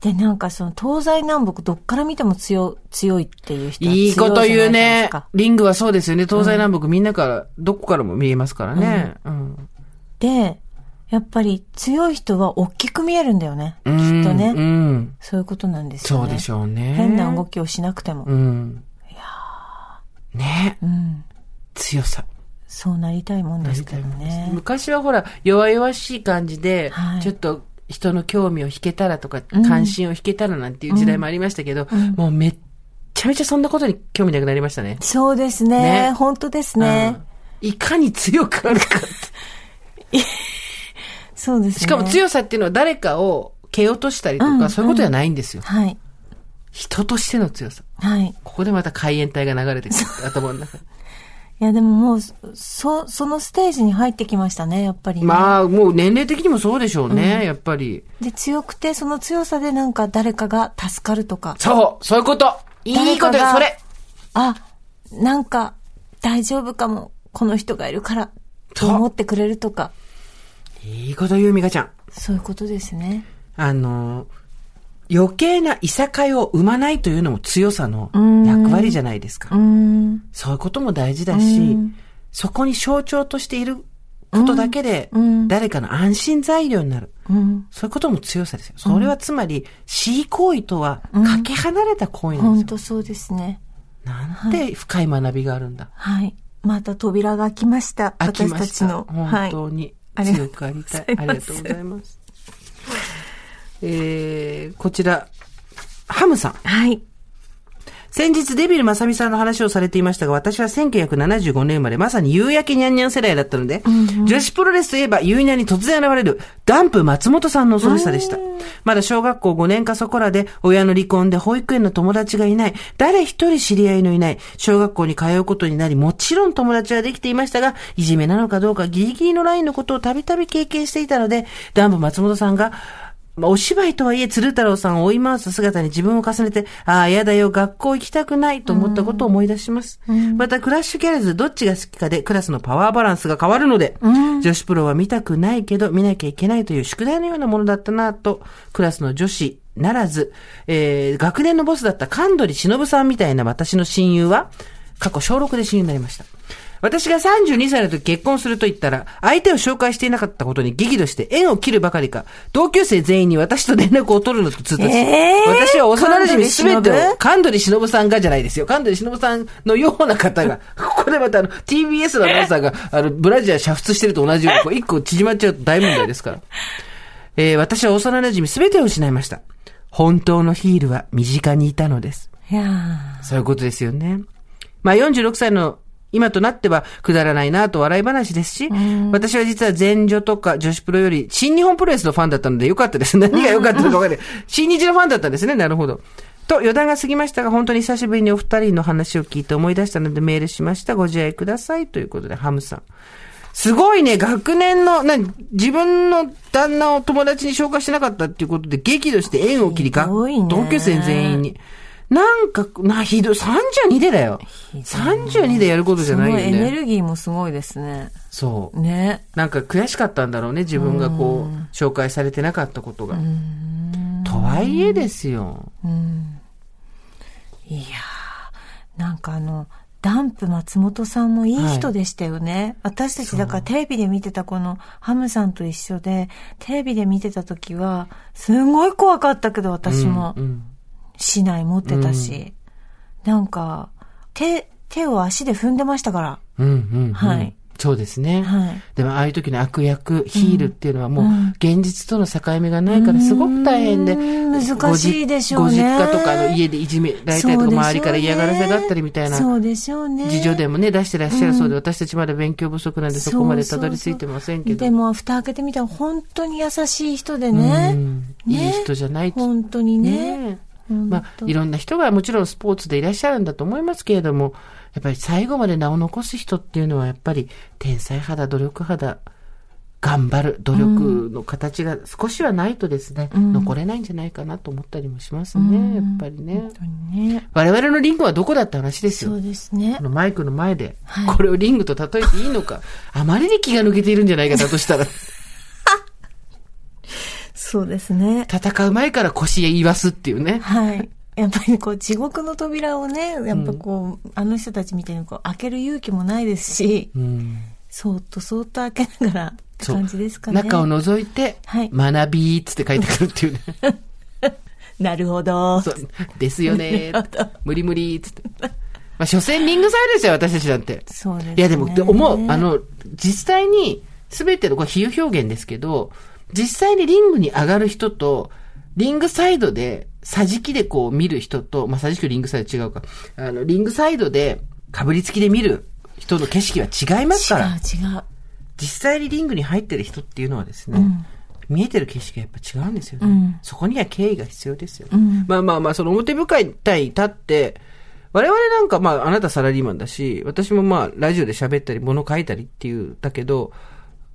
で、なんかその東西南北どっから見ても強強いっていう人はいいこと言うね。リングはそうですよね。東西南北みんなから、どこからも見えますからね。うん。で、やっぱり強い人は大きく見えるんだよね。きっうんとね。うん。そういうことなんですよね。そうでしょうね。変な動きをしなくても。うん。ねうん。強さ。そうなりたいもんですけどね。昔はほら、弱々しい感じで、はいちょっと人の興味を引けたらとか、関心を引けたらなんていう時代もありましたけど、もうめっちゃめちゃそんなことに興味なくなりましたね。そうですね。ね本当ですね。うんいかに強くあるかって。そうですね。しかも強さっていうのは誰かを蹴落としたりとか、うんそういうことじゃないんですよ。はい。人としての強さ。はい。ここでまた海援隊が流れてくる。頭の中に。いや、でももう、そ、そのステージに入ってきましたね、やっぱり、ね。まあ、もう年齢的にもそうでしょうね、やっぱり。で、強くて、その強さでなんか誰かが助かるとか。そうそういうこといいことよ、それあ、なんか大丈夫かも、この人がいるから、と思ってくれるとか。いいこと言う、美香ちゃん。そういうことですね。あの、余計ないさかいを生まないというのも強さのん役割じゃないですかう。そういうことも大事だしうん、そこに象徴としていることだけでうん、誰かの安心材料になる。うん。そういうことも強さですよ。それはつまり、恣意行為とはかけ離れた行為なんですよ。本当そうですね。なんて深い学びがあるんだ。はい。また扉が開きました。開き私ました。たちの。本当に強くありたい。あありがとうございますりがとうございます。えー、こちら、ハムさん。はい。先日デビル正美さんの話をされていましたが、私は1975年生まれ、まさに夕焼けにゃんにゃん世代だったので、女子プロレスといえば、夕にゃんに突然現れる、ダンプ松本さんの恐ろしさでした。まだ小学校5年かそこらで、親の離婚で保育園の友達がいない、誰一人知り合いのいない、小学校に通うことになり、もちろん友達はできていましたが、いじめなのかどうかギリギリのラインのことをたびたび経験していたので、ダンプ松本さんが、まあ、お芝居とはいえ、鶴太郎さんを追い回す姿に自分を重ねて、ああ、やだよ、学校行きたくないと思ったことを思い出します。また、クラッシュギャルズ、どっちが好きかで、クラスのパワーバランスが変わるので、女子プロは見たくないけど、見なきゃいけないという宿題のようなものだったなと、クラスの女子ならず、えー、学年のボスだった神取忍さんみたいな私の親友は、過去小6で親友になりました。私が32歳の時結婚すると言ったら、相手を紹介していなかったことに激怒して縁を切るばかりか、同級生全員に私と連絡を取るのと通達し、えー私は幼馴染すべてを神取忍、さんがじゃないですよ。神取忍さんのような方が、ここでまたあの、TBS のアナウンサーが、あの、ブラジャー煮沸してると同じように、こう一個縮まっちゃうと大問題ですから。えー私は幼馴染すべてを失いました。本当のヒールは身近にいたのです。いやそういうことですよね。まあ46歳の今となってはくだらないなと笑い話ですし、私は実は前女とか女子プロより新日本プロレスのファンだったのでよかったです。何が良かったのか分かんない。新日のファンだったんですね。なるほど。と余談が過ぎましたが、本当に久しぶりにお二人の話を聞いて思い出したのでメールしました。ご自愛ください。ということで、ハムさん。すごいね、学年の、な、自分の旦那を友達に紹介してなかったっていうことで激怒して縁を切り、ひどいね同級生全員に。なんか、な、ひどい、32でだよ。32でやることじゃないよそのエネね。ルギーもすごいですね。そう。ね。なんか悔しかったんだろうね、自分がこう、紹介されてなかったことが。とはいえですよ。いやーなんかあの、ダンプ松本さんもいい人でしたよね。私たちだからテレビで見てたこのハムさんと一緒で、テレビで見てた時は、すごい怖かったけど私もう、ん市内持ってたし、なんか、手、手を足で踏んでましたから。うん、うん、うん。はい。そうですね。はいでも、ああいう時の悪役、ヒールっていうのはもう、現実との境目がないから、すごく大変で。う難しいでしょうねご実家とかの家でいじめられたりとか、周りから嫌がらせがあったりみたいな。そうでしょうね。事情でもね、出してらっしゃるそうで、私たちまだ勉強不足なんでそこまでたどり着いてませんけど。でも、蓋開けてみたら本当に優しい人でね。うんいい人じゃないと本当にね。ねまあ、いろんな人がもちろんスポーツでいらっしゃるんだと思いますけれども、やっぱり最後まで名を残す人っていうのはやっぱり天才肌、努力肌、頑張る努力の形が少しはないとですね、残れないんじゃないかなと思ったりもしますね、やっぱりね。本当にね。我々のリングはどこだって話ですよそう。ですねこ。のマイクの前で、はいこれをリングと例えていいのか、あまりに気が抜けているんじゃないかだとしたら、そうですね。戦う前から腰へ言わすっていうね。はい。やっぱりこう、地獄の扉をね、やっぱこう、あの人たちみたいにこう、開ける勇気もないですし、うんそーっとそーっと開けながらって感じですかね。中を覗いて、はい学びーっつって書いてくるっていうね。なるほど。そうですよねー無理無理ーっつって。まあ、所詮リングサイドですよ、私たちだって。そうですね。いや、でも、で思う。あの、実際に、すべての、これ比喩表現ですけど、実際にリングに上がる人と、リングサイドで、桟敷でこう見る人と、まあ、桟敷とリングサイド違うか。あの、リングサイドで、かぶりつきで見る人の景色は違いますから。違う違う。実際にリングに入ってる人っていうのはですね、見えてる景色がやっぱ違うんですよね。うんそこには敬意が必要ですよ、んまあまあまあ、その表舞台に立って、我々なんかまあ、あなたサラリーマンだし、私もまあ、ラジオで喋ったり、物書いたりっていう、だけど、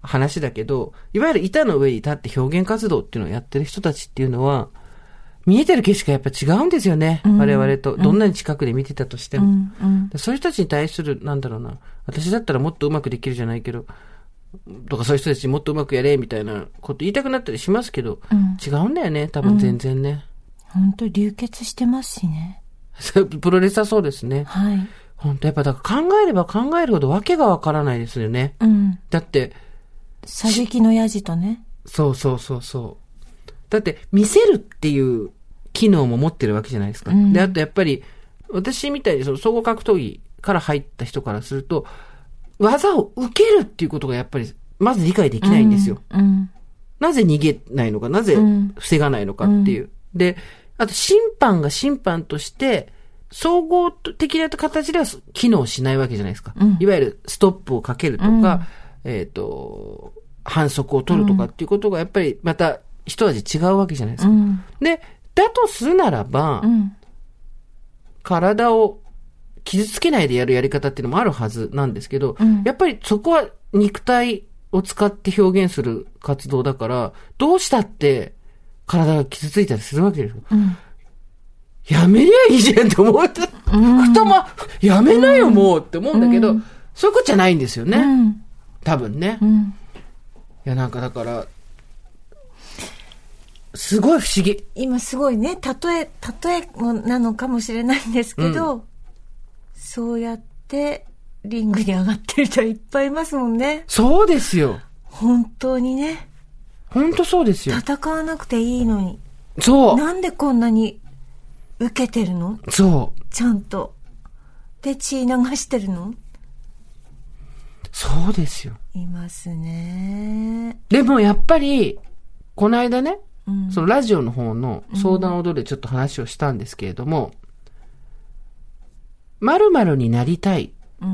話だけど、いわゆる板の上に立って表現活動っていうのをやってる人たちっていうのは、見えてる景色がやっぱ違うんですよね。我々と。どんなに近くで見てたとしても。うんうん。そういう人たちに対する、なんだろうな、私だったらもっとうまくできるじゃないけど、とかそういう人たちにもっとうまくやれ、みたいなこと言いたくなったりしますけど、うん違うんだよね、多分全然ね。本当流血してますしね。プロレスはそうですね。はい。本当やっぱだから考えれば考えるほどわけがわからないですよね。うん。だって、射撃のヤジとね。そうそうそうそう。だって、見せるっていう機能も持ってるわけじゃないですか。うんで、あとやっぱり、私みたいにその総合格闘技から入った人からすると、技を受けるっていうことがやっぱり、まず理解できないんですよ。うん。なぜ逃げないのか、なぜうん防がないのかっていう。で、あと審判が審判として、総合的な形では機能しないわけじゃないですか。うんいわゆるストップをかけるとか、うんえっ、と、反則を取るとかっていうことがやっぱりまた一味違うわけじゃないですか。うん。で、だとするならば、うん。体を傷つけないでやるやり方っていうのもあるはずなんですけど、うんやっぱりそこは肉体を使って表現する活動だから、どうしたって体が傷ついたりするわけですよ。うん。やめりゃいいじゃんって思う。太も、やめなよもうって思うんだけど、うんそういうことじゃないんですよね。うん。多分ね。いうん。や、なんかだから、すごい不思議。今すごいね、例え、例えもなのかもしれないんですけど、そうやってリングに上がってる人はいっぱいいますもんね。そうですよ。本当にね。ほんとそうですよ。戦わなくていいのに。そう。なんでこんなに受けてるの？そう。ちゃんと。で、血流してるの？そうですよ。いますね。でもやっぱり、この間ね、うん。そのラジオの方の相談をどれちょっと話をしたんですけれども、〇〇になりたい。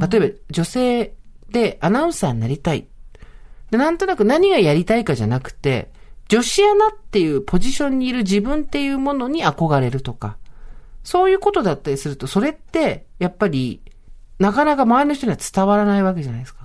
例えば女性でアナウンサーになりたい。でなんとなく何がやりたいかじゃなくて、女子アナっていうポジションにいる自分っていうものに憧れるとか、そういうことだったりすると、それって、やっぱり、なかなか周りの人には伝わらないわけじゃないですか。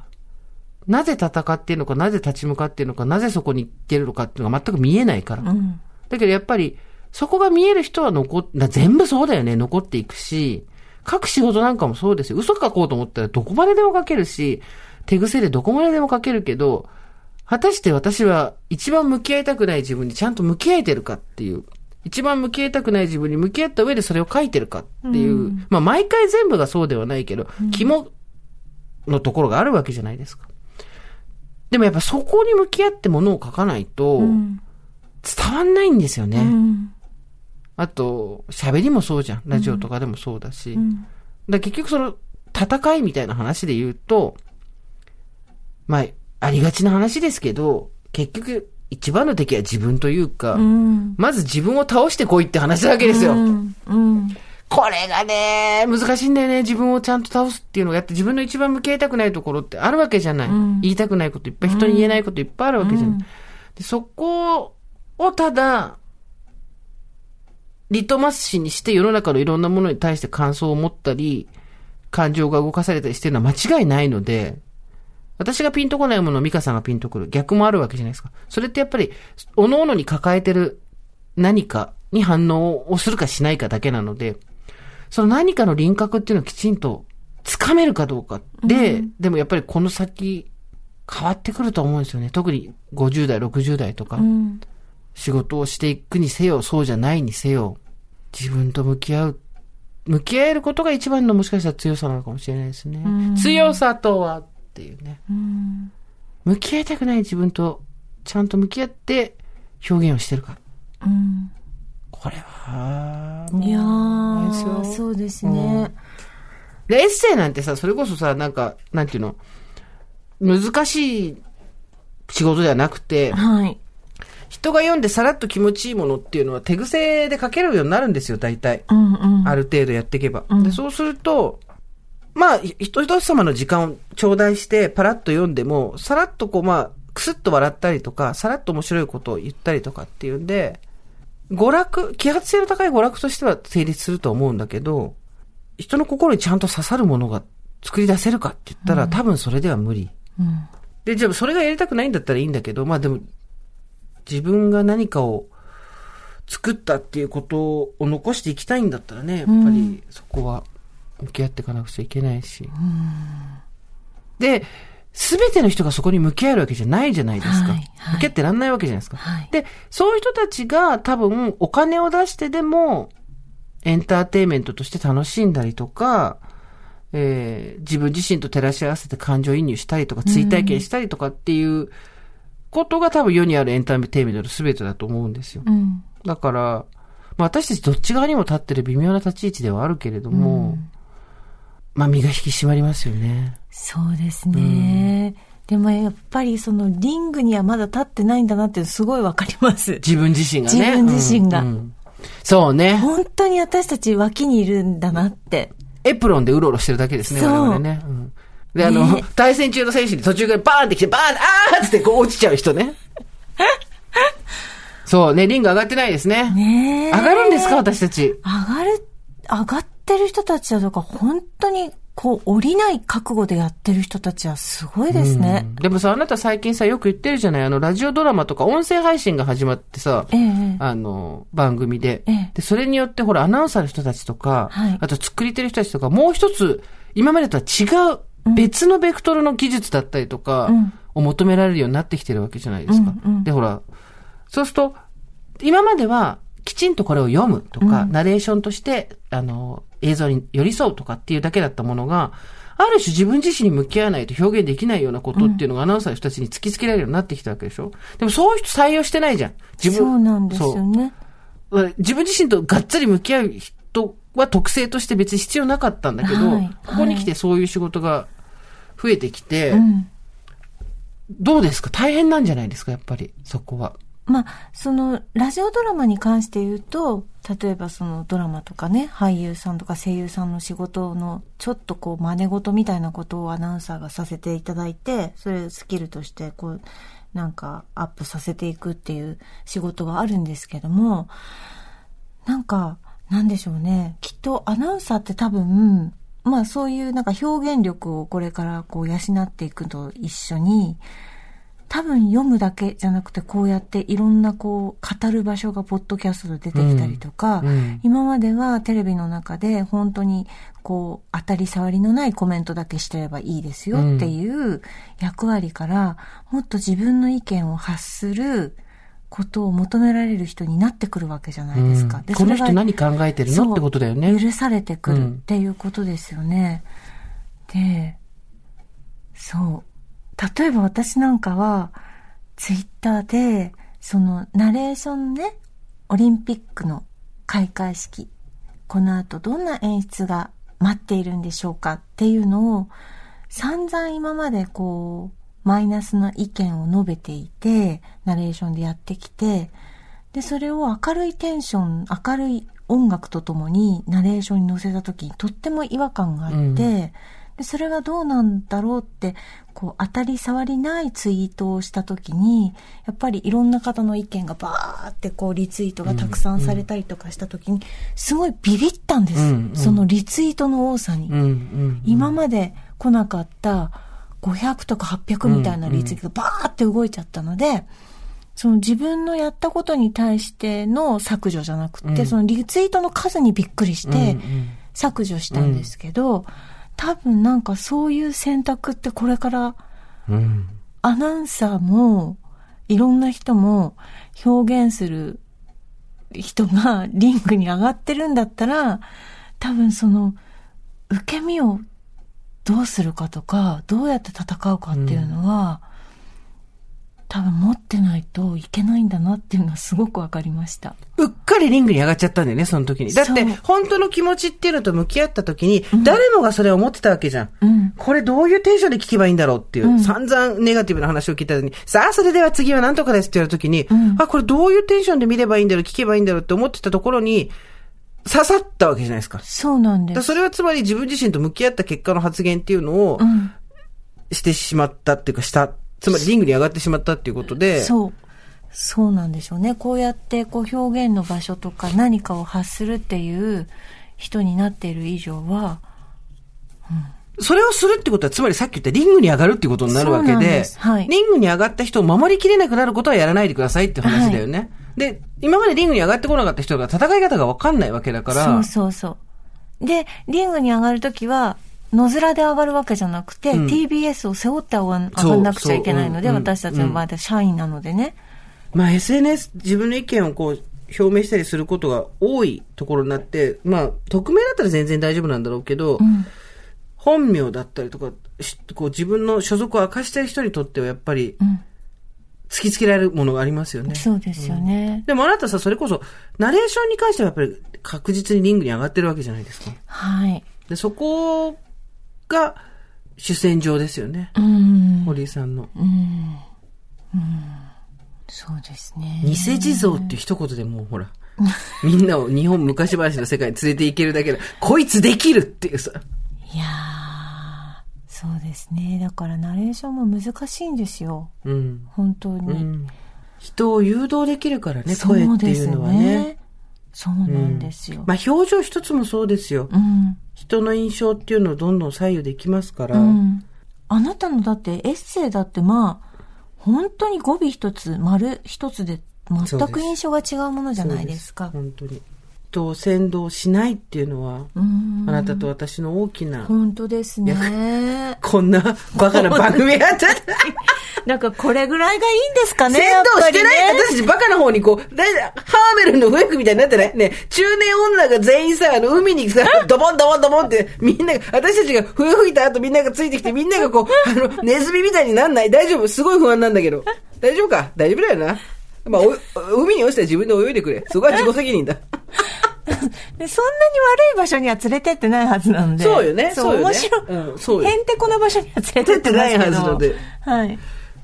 なぜ戦っているのか、なぜ立ち向かっているのか、なぜそこに行ってるのかっていうのが全く見えないから。うん。だけどやっぱり、そこが見える人は残っ、だ全部そうだよね、残っていくし、書く仕事なんかもそうですよ。嘘書こうと思ったらどこまででも書けるし、手癖でどこまででも書けるけど、果たして私は一番向き合いたくない自分にちゃんと向き合えてるかっていう、一番向き合いたくない自分に向き合った上でそれを書いてるかっていう、まあ毎回全部がそうではないけど、肝のところがあるわけじゃないですか。でもやっぱそこに向き合ってものを書かないと、うん。伝わんないんですよね。うん。あと、喋りもそうじゃん。ラジオとかでもそうだし。うん。だ結局その、戦いみたいな話で言うと、まあ、ありがちな話ですけど、結局、一番の敵は自分というか、うん。まず自分を倒してこいって話なわけですよ。うん。うん。これがね、難しいんだよね。自分をちゃんと倒すっていうのをやって自分の一番向き合いたくないところってあるわけじゃない。うん言いたくないこといっぱい、人に言えないこといっぱいあるわけじゃない。うんでそこをただ、リトマス紙にして世の中のいろんなものに対して感想を持ったり、感情が動かされたりしてるのは間違いないので、私がピンとこないものをミカさんがピンとくる。逆もあるわけじゃないですか。それってやっぱり、各々に抱えてる何かに反応をするかしないかだけなので、その何かの輪郭っていうのをきちんとつかめるかどうかで、でもやっぱりこの先変わってくると思うんですよね。特に50代、60代とか、うん。仕事をしていくにせよ、そうじゃないにせよ、自分と向き合う、向き合えることが一番のもしかしたら強さなのかもしれないですね。うん強さとはっていうね。うん。向き合いたくない自分とちゃんと向き合って表現をしてるか。うん。これは、いやー、そうですね。で、エッセイなんてさ、それこそさ、なんか、なんていうの、難しい仕事ではなくて、はい。人が読んでさらっと気持ちいいものっていうのは手癖で書けるようになるんですよ、大体。うんうん。ある程度やっていけば。うんで、そうすると、まあ、ひ人一つ様の時間を頂戴して、パラッと読んでも、さらっとこう、まあ、くすっと笑ったりとか、さらっと面白いことを言ったりとかっていうんで、娯楽、揮発性の高い娯楽としては成立すると思うんだけど、人の心にちゃんと刺さるものが作り出せるかって言ったら、多分それでは無理。うん。で、じゃあそれがやりたくないんだったらいいんだけど、まあでも、自分が何かを作ったっていうことを残していきたいんだったらね、やっぱりそこは向き合っていかなくちゃいけないし。で、すべての人がそこに向き合えるわけじゃないじゃないですか。はいはい向き合ってらんないわけじゃないですか。はいで、そういう人たちが多分お金を出してでもエンターテインメントとして楽しんだりとか、えー自分自身と照らし合わせて感情移入したりとか、追体験したりとかっていうことが多分世にあるエンターテインメントの全てだと思うんですよ。うん。だから、まあ私たちどっち側にも立ってる微妙な立ち位置ではあるけれども、まあ身が引き締まりますよね。そうですね。でもやっぱりそのリングにはまだ立ってないんだなってすごいわかります。自分自身がね。自分自身がうんうんそうね。本当に私たち脇にいるんだなって。エプロンでうろうろしてるだけですね、そう我々ね。うんで、あの、ね対戦中の選手に途中からバーンって来て、バーンあーっつってこう落ちちゃう人ね。そうね、リング上がってないですね。ねえ上がるんですか、私たち。上がる、上がってる人たちはとか本当にこう降りない覚悟でやってる人たちはすごいですね。でもさ、あなた最近さ、よく言ってるじゃない？あの、ラジオドラマとか音声配信が始まってさ、ええ。あの、番組で、ええ。で、それによってほら、アナウンサーの人たちとか、はい。あと作り手の人たちとか、もう一つ、今までとは違う、別のベクトルの技術だったりとか、うん。を求められるようになってきてるわけじゃないですか。うんうんで、ほら、そうすると、今までは、きちんとこれを読むとか、ナレーションとして、あの、映像に寄り添うとかっていうだけだったものが、ある種自分自身に向き合わないと表現できないようなことっていうのがアナウンサーの人たちに突きつけられるようになってきたわけでしょでもそういう人採用してないじゃん。自分。そうなんですよね。自分自身とがっつり向き合う人は特性として別に必要なかったんだけど、はいここに来てそういう仕事が増えてきて、うん。どうですか？大変なんじゃないですか？やっぱり、そこは。まあ、その、ラジオドラマに関して言うと、例えばそのドラマとかね、俳優さんとか声優さんの仕事の、ちょっとこう、真似事みたいなことをアナウンサーがさせていただいて、それスキルとして、こう、なんか、アップさせていくっていう仕事があるんですけども、なんか、なんでしょうね。きっとアナウンサーって多分、まあそういうなんか表現力をこれからこう養っていくと一緒に、多分読むだけじゃなくてこうやっていろんなこう語る場所がポッドキャストで出てきたりとか、うんうん今まではテレビの中で本当にこう当たり障りのないコメントだけしてればいいですよっていう役割からもっと自分の意見を発することを求められる人になってくるわけじゃないですか。うんこの人何考えてるのってことだよね。許されてくるっていうことですよね。で、そう。例えば私なんかは、ツイッターで、その、ナレーションね、オリンピックの開会式、この後どんな演出が待っているんでしょうかっていうのを、散々今までこう、マイナスな意見を述べていて、ナレーションでやってきて、で、それを明るいテンション、明るい音楽とともにナレーションに乗せた時にとっても違和感があって、うん。で、それはどうなんだろうって、こう、当たり障りないツイートをした時に、やっぱりいろんな方の意見がバーってこう、リツイートがたくさんされたりとかした時に、すごいビビったんです。うんうんそのリツイートの多さに。うんうん今まで来なかった500とか800みたいなリツイートがバーって動いちゃったので、その自分のやったことに対しての削除じゃなくて、うんそのリツイートの数にびっくりしてうんうん削除したんですけど、多分なんかそういう選択ってこれからうん。アナウンサーもいろんな人も表現する人がリングに上がってるんだったら、多分その受け身をどうするかとか、どうやって戦うかっていうのは、多分持ってないといけないんだなっていうのはすごくわかりました。うっかりリングに上がっちゃったんだよね、その時に。だって本当の気持ちっていうのと向き合った時に、誰もがそれを思ってたわけじゃん。うん。これどういうテンションで聞けばいいんだろうっていう、うん散々ネガティブな話を聞いたのに、さあ、それでは次は何とかですって言われた時に、んあ、これどういうテンションで見ればいいんだろう、聞けばいいんだろうって思ってたところに、刺さったわけじゃないですか。そうなんです。らそれはつまり自分自身と向き合った結果の発言っていうのをうん。してしまったっていうか、した。つまりリングに上がってしまったっていうことで、そう。そうなんでしょうね。こうやってこう表現の場所とか何かを発するっていう人になっている以上は、それをするってことは、つまりさっき言ったリングに上がるっていうことになるわけで、ですはいリングに上がった人を守りきれなくなることはやらないでくださいって話だよね。で、今までリングに上がってこなかった人が戦い方がわかんないわけだから、そうそうそう。で、リングに上がるときは、野面で上がるわけじゃなくて、うん TBS を背負って上がんなくちゃいけないので、そううん私たちの場合は社員なのでね。まあ SNS、自分の意見をこう、表明したりすることが多いところになって、まあ、匿名だったら全然大丈夫なんだろうけど、うん。本名だったりとか、しこう自分の所属を明かしてる人にとってはやっぱりうん。突きつけられるものがありますよね。そうですよね。でもあなたさ、それこそ、ナレーションに関してはやっぱり確実にリングに上がってるわけじゃないですか。はい。で、そこが主戦場ですよね。うん。堀井さんの。そうですね。偽地蔵っていう一言でもうほら、みんなを日本昔話の世界に連れて行けるだけで、こいつできるっていうさ。いやー、そうですね。だからナレーションも難しいんですよ。うん。本当に。うん。人を誘導できるからね、声っていうのはね。そうなんですよ。まあ表情一つもそうですよ。うん。人の印象っていうのをどんどん左右できますから。うん。あなたのだってエッセイだってまあ、本当に語尾一つ、丸一つで全く印象が違うものじゃないですか。本当に。人を先導しないっていうのは、うん。あなたと私の大きな、本当ですね。こんなバカな番組やった。なんかこれぐらいがいいんですかね先導してない、ね私たちバカな方にこう、ハーメルンの笛吹みたいになってないね、中年女が全員さ、あの、海にさ、ドボンドボンドボンって、みんなが、私たちが笛吹いた後みんながついてきて、みんながこう、あの、ネズミみたいになんない？大丈夫？すごい不安なんだけど。大丈夫か？大丈夫だよな。まあ、お海に落ちたら自分で泳いでくれ。そこは自己責任だ。でそんなに悪い場所には連れてってないはずなので。そうよねそう面白い。うんそうよへんてこな場所には連れてってないはずなのではい。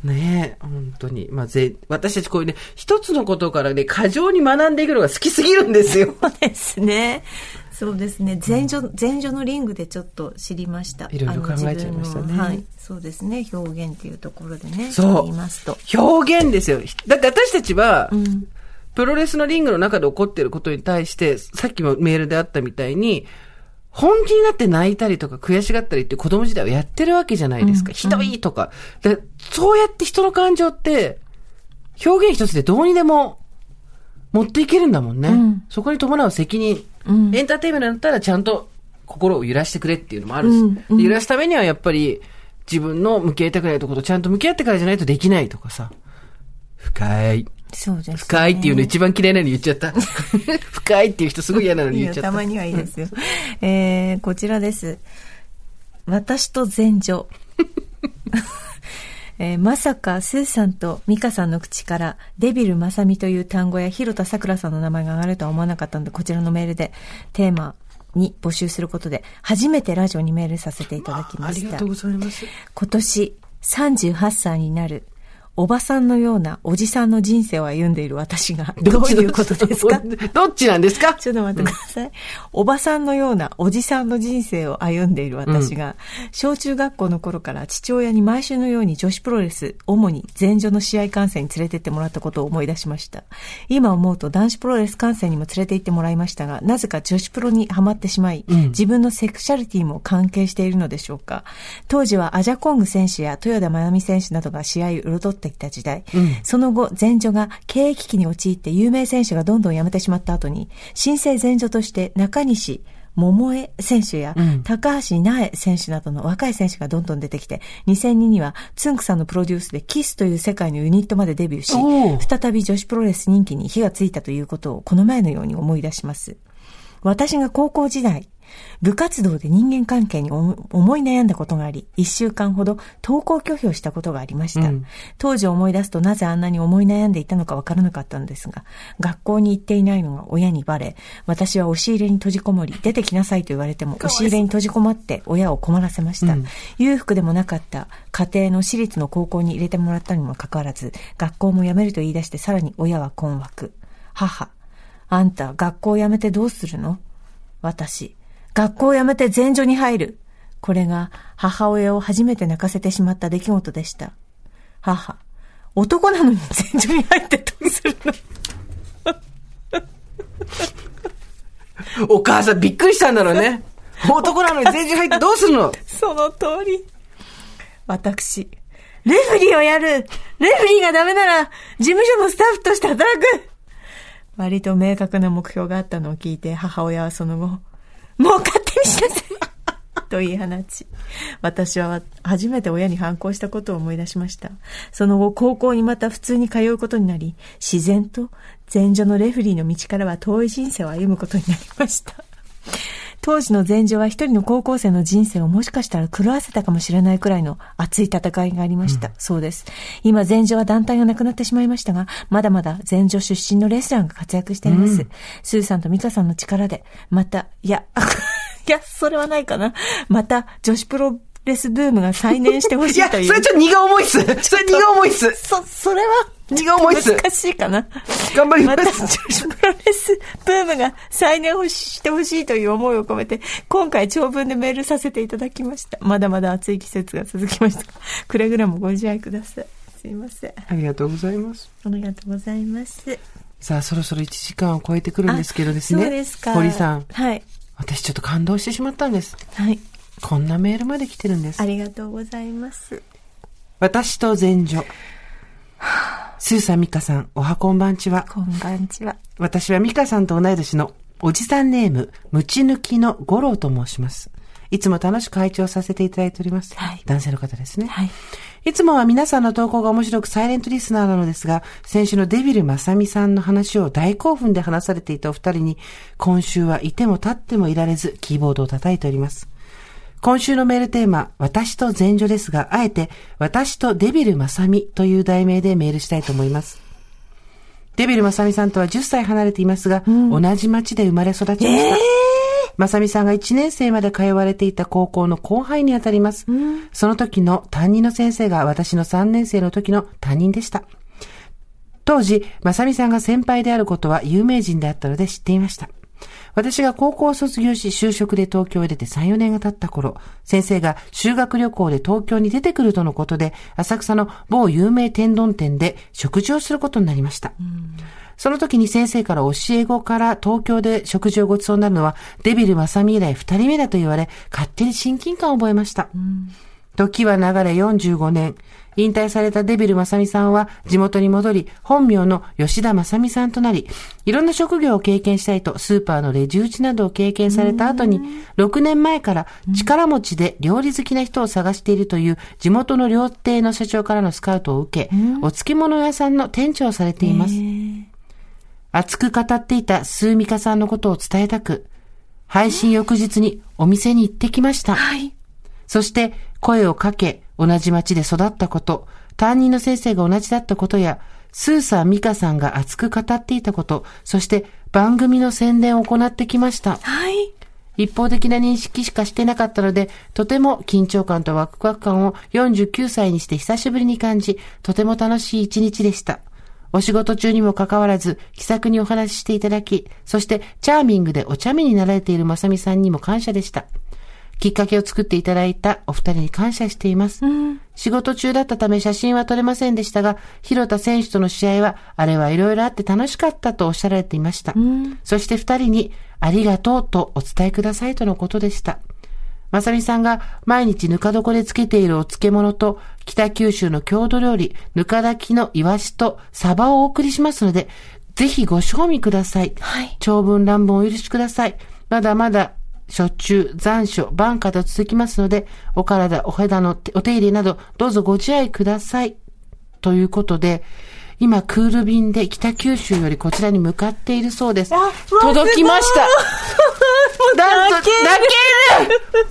ねえ、本当に。まあ、ぜ、私たちこういうね、一つのことからね、過剰に学んでいくのが好きすぎるんですよ。そうですね。そうですね。前女、前女のリングでちょっと知りました。いろいろ考えちゃいましたねはい。そうですね。表現っていうところでね。そう言いますと。表現ですよ。だって私たちは、うん。プロレスのリングの中で起こっていることに対して、さっきもメールであったみたいに、本気になって泣いたりとか悔しがったりって子供時代はやってるわけじゃないですか。うんひどいとか。でそうやって人の感情って、表現一つでどうにでも持っていけるんだもんね。うんそこに伴う責任。うんエンターテインメントだったらちゃんと心を揺らしてくれっていうのもあるし、うん揺らすためにはやっぱり自分の向き合いたくないところとちゃんと向き合ってからじゃないとできないとかさ。深い。そうです、ね。深いっていうの一番嫌いなの言っちゃった。深いっていう人すごい嫌なのにい言っちゃった。やたまにはいいですよ。えー、こちらです。私と前女。えーまさか、スーさんとミカさんの口から、デビルマサミという単語や広田さくらさんの名前が上がるとは思わなかったので、こちらのメールでテーマに募集することで、初めてラジオにメールさせていただきましたありがとう。ございます。今年38歳になる、おばさんのようなおじさんの人生を歩んでいる私が、どういうこと？ですか？どっちなんですか？ちょっと待ってください。おばさんのようなおじさんの人生を歩んでいる私が、小中学校の頃から父親に毎週のように女子プロレス、主に前女の試合観戦に連れてってもらったことを思い出しました。今思うと男子プロレス観戦にも連れて行ってもらいましたが、なぜか女子プロにハマってしまい、自分のセクシャリティも関係しているのでしょうか？当時はアジャコング選手や豊田真奈美選手などが試合を彩ってきた時代、その後、前女が経営危機に陥って有名選手がどんどん辞めてしまった後に、新生前女として中西桃江選手やうん。高橋苗選手などの若い選手がどんどん出てきて、2002にはつんくさんのプロデュースでキスという世界のユニットまでデビューし再び女子プロレス人気に火がついたということをこの前のように思い出します。私が高校時代、部活動で人間関係に思思い悩んだことがあり、一週間ほど登校拒否をしたことがありました。うん当時思い出すとなぜあんなに思い悩んでいたのかわからなかったのですが、学校に行っていないのが親にバレ、私は押し入れに閉じこもり、出てきなさいと言われても、押し入れに閉じこもって親を困らせました。うん裕福でもなかった家庭の私立の高校に入れてもらったにもかかわらず、学校も辞めると言い出してさらに親は困惑。母、あんた学校辞めてどうするの私、学校辞めて前女に入る。これが母親を初めて泣かせてしまった出来事でした。母、男なのに前女に入ってどうするの？お母さんびっくりしたんだろうね。男なのに全然入ってどうするの？その通り。私、レフリーをやるレフリーがダメなら、事務所のスタッフとして働く割と明確な目標があったのを聞いて、母親はその後、もう勝手にしなさいと言い放ち、私は初めて親に反抗したことを思い出しました。その後、高校にまた普通に通うことになり、自然と前女のレフリーの道からは遠い人生を歩むことになりました。当時の前女は一人の高校生の人生をもしかしたら狂わせたかもしれないくらいの熱い戦いがありました。そうです。今前女は団体がなくなってしまいましたが、まだまだ前女出身のレスラーが活躍しています。スーさんとミカさんの力で、また、いや、いや、それはないかな。また、女子プロレスブームが再燃してほしいや、いという。それちょっと荷が重いっす。それ荷が重いっす。そ、それは、荷が重いっす。難しいかな。頑張りままた、す。女子プロレスブームが再燃をしてほしいという思いを込めて、今回長文でメールさせていただきました。まだまだ暑い季節が続きましたが、くれぐれもご自愛ください。すいません。ありがとうございます。ありがとうございます。さあ、そろそろ1時間を超えてくるんですけどですね。そうですか。堀さん、はい。私ちょっと感動してしまったんです。はい。こんなメールまで来てるんですあ。りがとうございます。私と前女。スーさん、ミカさん、おはこんばんちは。こんばんちは。私はミカさんと同い年のおじさんネーム、ムチ抜きの五郎と申します。いつも楽しく拝聴させていただいております。はい男性の方ですね。はい。いつもは皆さんの投稿が面白くサイレントリスナーなのですが、先週のデビルマサミさんの話を大興奮で話されていたお二人に、今週はいても立ってもいられず、キーボードを叩いております。今週のメールテーマ、私と前女ですが、あえて、私とデビルマサミという題名でメールしたいと思います。デビルマサミさんとは10歳離れていますが、同じ町で生まれ育ちました。まさみさんが1年生まで通われていた高校の後輩にあたります。その時の担任の先生が私の3年生の時の担任でした。当時、まさみさんが先輩であることは有名人であったので知っていました。私が高校を卒業し就職で東京へ出て3、4年が経った頃、先生が修学旅行で東京に出てくるとのことで、浅草の某有名天丼店で食事をすることになりました。その時に先生から教え子から東京で食事をご馳走になるのはデビル・マサミ以来二人目だと言われ、勝手に親近感を覚えました。時は流れ45年。引退されたデビル・マサミさんは地元に戻り、本名の吉田マサミさんとなり、いろんな職業を経験したいとスーパーのレジ打ちなどを経験された後に、6年前から力持ちで料理好きな人を探しているという地元の料亭の社長からのスカウトを受け、お漬物屋さんの店長をされています。熱く語っていたスーミカさんのことを伝えたく、配信翌日にお店に行ってきました。はい。そして声をかけ、同じ町で育ったこと、担任の先生が同じだったことや、スーさん、ミカさんが熱く語っていたこと、そして番組の宣伝を行ってきました。はい。一方的な認識しかしてなかったので、とても緊張感とワクワク感を49歳にして久しぶりに感じ、とても楽しい一日でした。お仕事中にもかかわらず、気さくにお話ししていただき、そしてチャーミングでお茶目になられているまさみさんにも感謝でした。きっかけを作っていただいたお二人に感謝しています。仕事中だったため写真は撮れませんでしたが、広田選手との試合は、あれはいろいろあって楽しかったとおっしゃられていました。そして二人に、ありがとうとお伝えくださいとのことでした。まさみさんが毎日ぬか床でつけているお漬物と北九州の郷土料理、ぬか炊きのイワシとサバをお送りしますので、ぜひご賞味ください。はい長文乱文お許しください。まだまだ、しょっちゅう、残暑、晩夏と続きますので、お体、お肌のお手入れなど、どうぞご自愛ください。ということで、今、クール便で北九州よりこちらに向かっているそうです。届きました。なんと、泣ける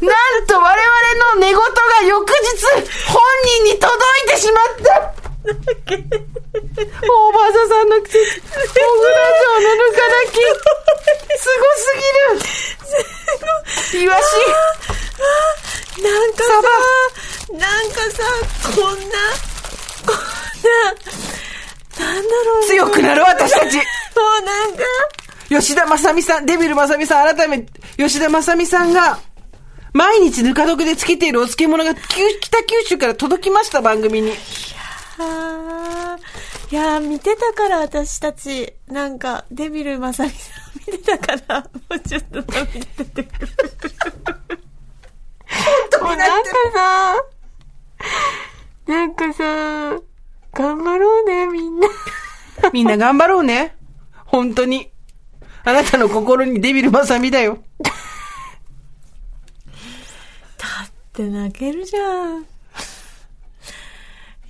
なんと我々の寝言が翌日、本人に届いてしまった大場座さんの季節、小倉城のぬか炊き、すごすぎる。イワシ、なんかさ、なんかさ、こんな、こんな、なんだろうね。強くなる私たち。もうなんか、吉田正美さん、デビル正美さん、改めて、吉田正美さんが、毎日ぬか床でつけているお漬物が、九北九州から届きました、番組に。あー。いやー、見てたから私たち、なんか、デビルまさみさん 見てたから、もうちょっと涙出てくる。もうなんかさ、なんかさ、頑張ろうね、みんな。みんな頑張ろうね。本当に。あなたの心にデビル正美だよ。だって泣けるじゃん。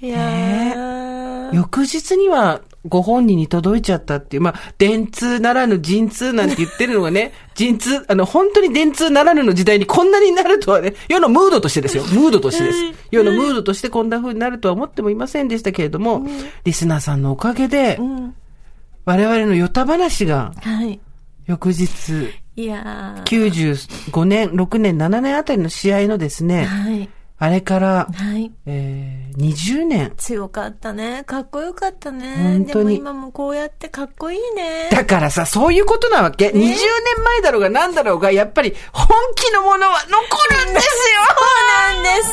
いやー。翌日にはご本人に届いちゃったっていう、まあ、電通ならぬ陣通なんて言ってるのがね、陣通、あの、本当に電通ならぬの時代にこんなになるとはね、世のムードとしてですよ。ムードとしてです。世のムードとしてこんな風になるとは思ってもいませんでしたけれども、リスナーさんのおかげで、うん。我々のヨタ話が、はい。翌日、いやー。95年、6年、7年あたりの試合のですね、はい。あれから、はい。えー、20年。強かったね。かっこよかったね。本当にでも今もこうやってかっこいいね。だからさ、そういうことなわけ。20年前だろうが何だろうが、やっぱり本気のものは残るんですよそうなんで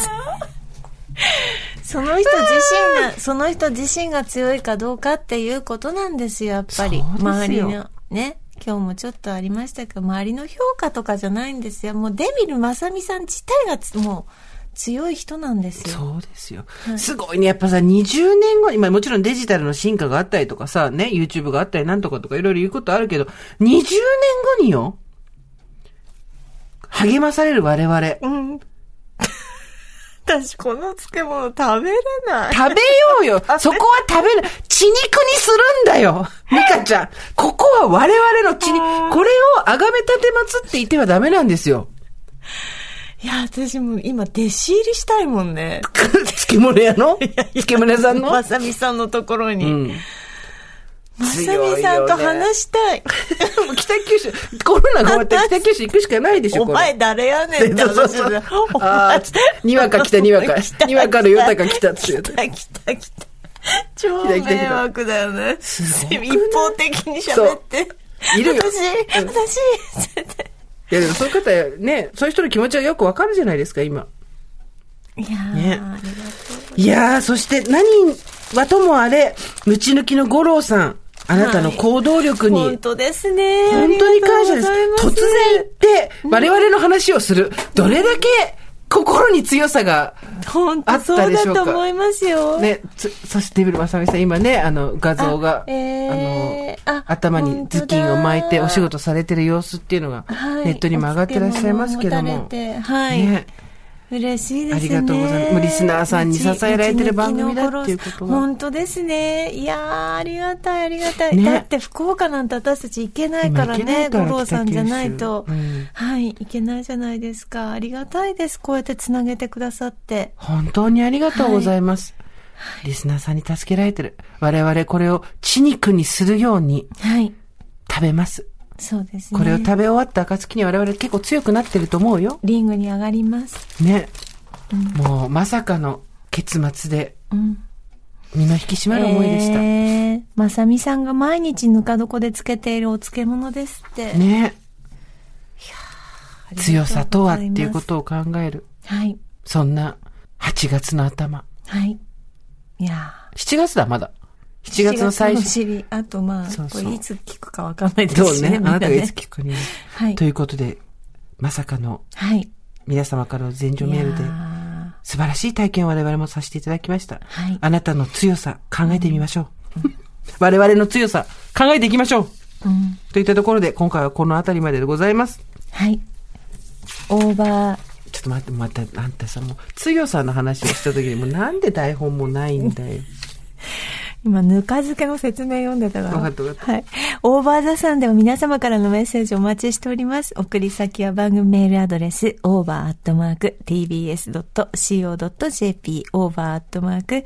す。その人自身が、その人自身が強いかどうかっていうことなんですよ、やっぱり。周りの。ね。今日もちょっとありましたけど、周りの評価とかじゃないんですよ。もうデビルまさみさん自体がつもう強い人なんですよ。そうですよ。すごいね。やっぱさ、20年後、今もちろんデジタルの進化があったりとかさ、ね、YouTube があったりなんとかとかいろいろ言うことあるけど、20年後によ、励まされる我々。うん。私この漬物食べれない。食べようよそこは食べる血肉にするんだよミカちゃんここは我々の血に、これを崇め立てまつっていてはダメなんですよ。いや、私も今弟子入りしたいもんね。漬物屋の？漬物屋さんの？まさみさんのところに。うん。まさみさんと話したい。もう北九州、コロナが終わって北九州行くしかないでしょ、お。前誰やねんってそうそうそうにわか 来た、にわか。にわかの豊か来たっていう。来た来た来た。超迷惑だよね。一方的に喋って。いるよ私、うん私、いや、でもそういう方、ね、そういう人の気持ちはよくわかるじゃないですか、今。いやー、ね。いやー、そして何はともあれ、ムチ抜きの五郎さん、あなたの行動力に、本当ですね。本当に感謝です。突然行って、我々の話をする。どれだけ心に強さが、本あった当そうでしょうかだと思いますよ。ね、つそしてデビルまさみさん、今ね、あの、画像が、あえーあのあ頭に頭巾を巻いてお仕事されてる様子っていうのが、はいネットにも上がってらっしゃいますけどおも。はい。ね、嬉しいですね。ありがとうございますリスナーさんに支えられてる番組だっていうことが本当ですね。いやー、ありがたい、ありがたい。ねだって福岡なんて私たち行けないからね、五郎さんじゃないとうん。はい、行けないじゃないですか。ありがたいです。こうやってつなげてくださって。本当にありがとうございます。リスナーさんに助けられてる。我々これを血肉にするようにはい。食べます。そうですね。これを食べ終わった暁に我々結構強くなってると思うよ。リングに上がります。ね。もうまさかの結末でうん。身の引き締まる思いでした。えー、まさみさんが毎日ぬか床でつけているお漬物ですって。ね。強さとはっていうことを考える。はい。そんな8月の頭。はい。いや7月だ、まだ。7月の最初。あとまあ、そうそうこれいつ聞くかわかんないですしそうね。あなたがいつく聞くかによる。はいと。いうことで、まさかのはい。皆様からの前場メールで素晴らしい体験を我々もさせていただきました。はいあなたの強さ考えてみましょう。我々の強さ考えていきましょう。ーうん。といったところで今回はこの辺りまででございます。はい。オーバー、ちょっと待って、また、あんたさ、もう、強さの話をした時に、もうなんで台本もないんだよ。今、ぬか漬けの説明読んでたから。わかったわかったはい。オーバーザさんでは皆様からのメッセージをお待ちしております。送り先は番組メールアドレス、over.tbs.co.jp、over.tbs.co.jp、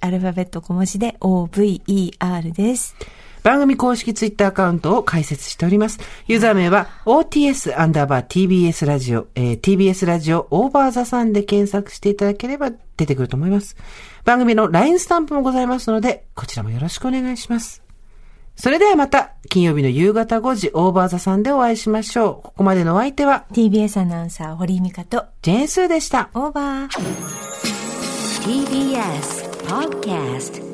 アルファベット小文字で over です。番組公式ツイッターアカウントを開設しております。ユーザー名は OTS アンダーバー TBS ラジオ、えー TBS ラジオオーバーザさんで検索していただければ出てくると思います。番組の LINE スタンプもございますので、こちらもよろしくお願いします。それではまた、金曜日の夕方5時、オーバーザさんでお会いしましょう。ここまでのお相手は、TBS アナウンサー、堀井美香と、ジェーンスーでした。オーバー。TBS Podcast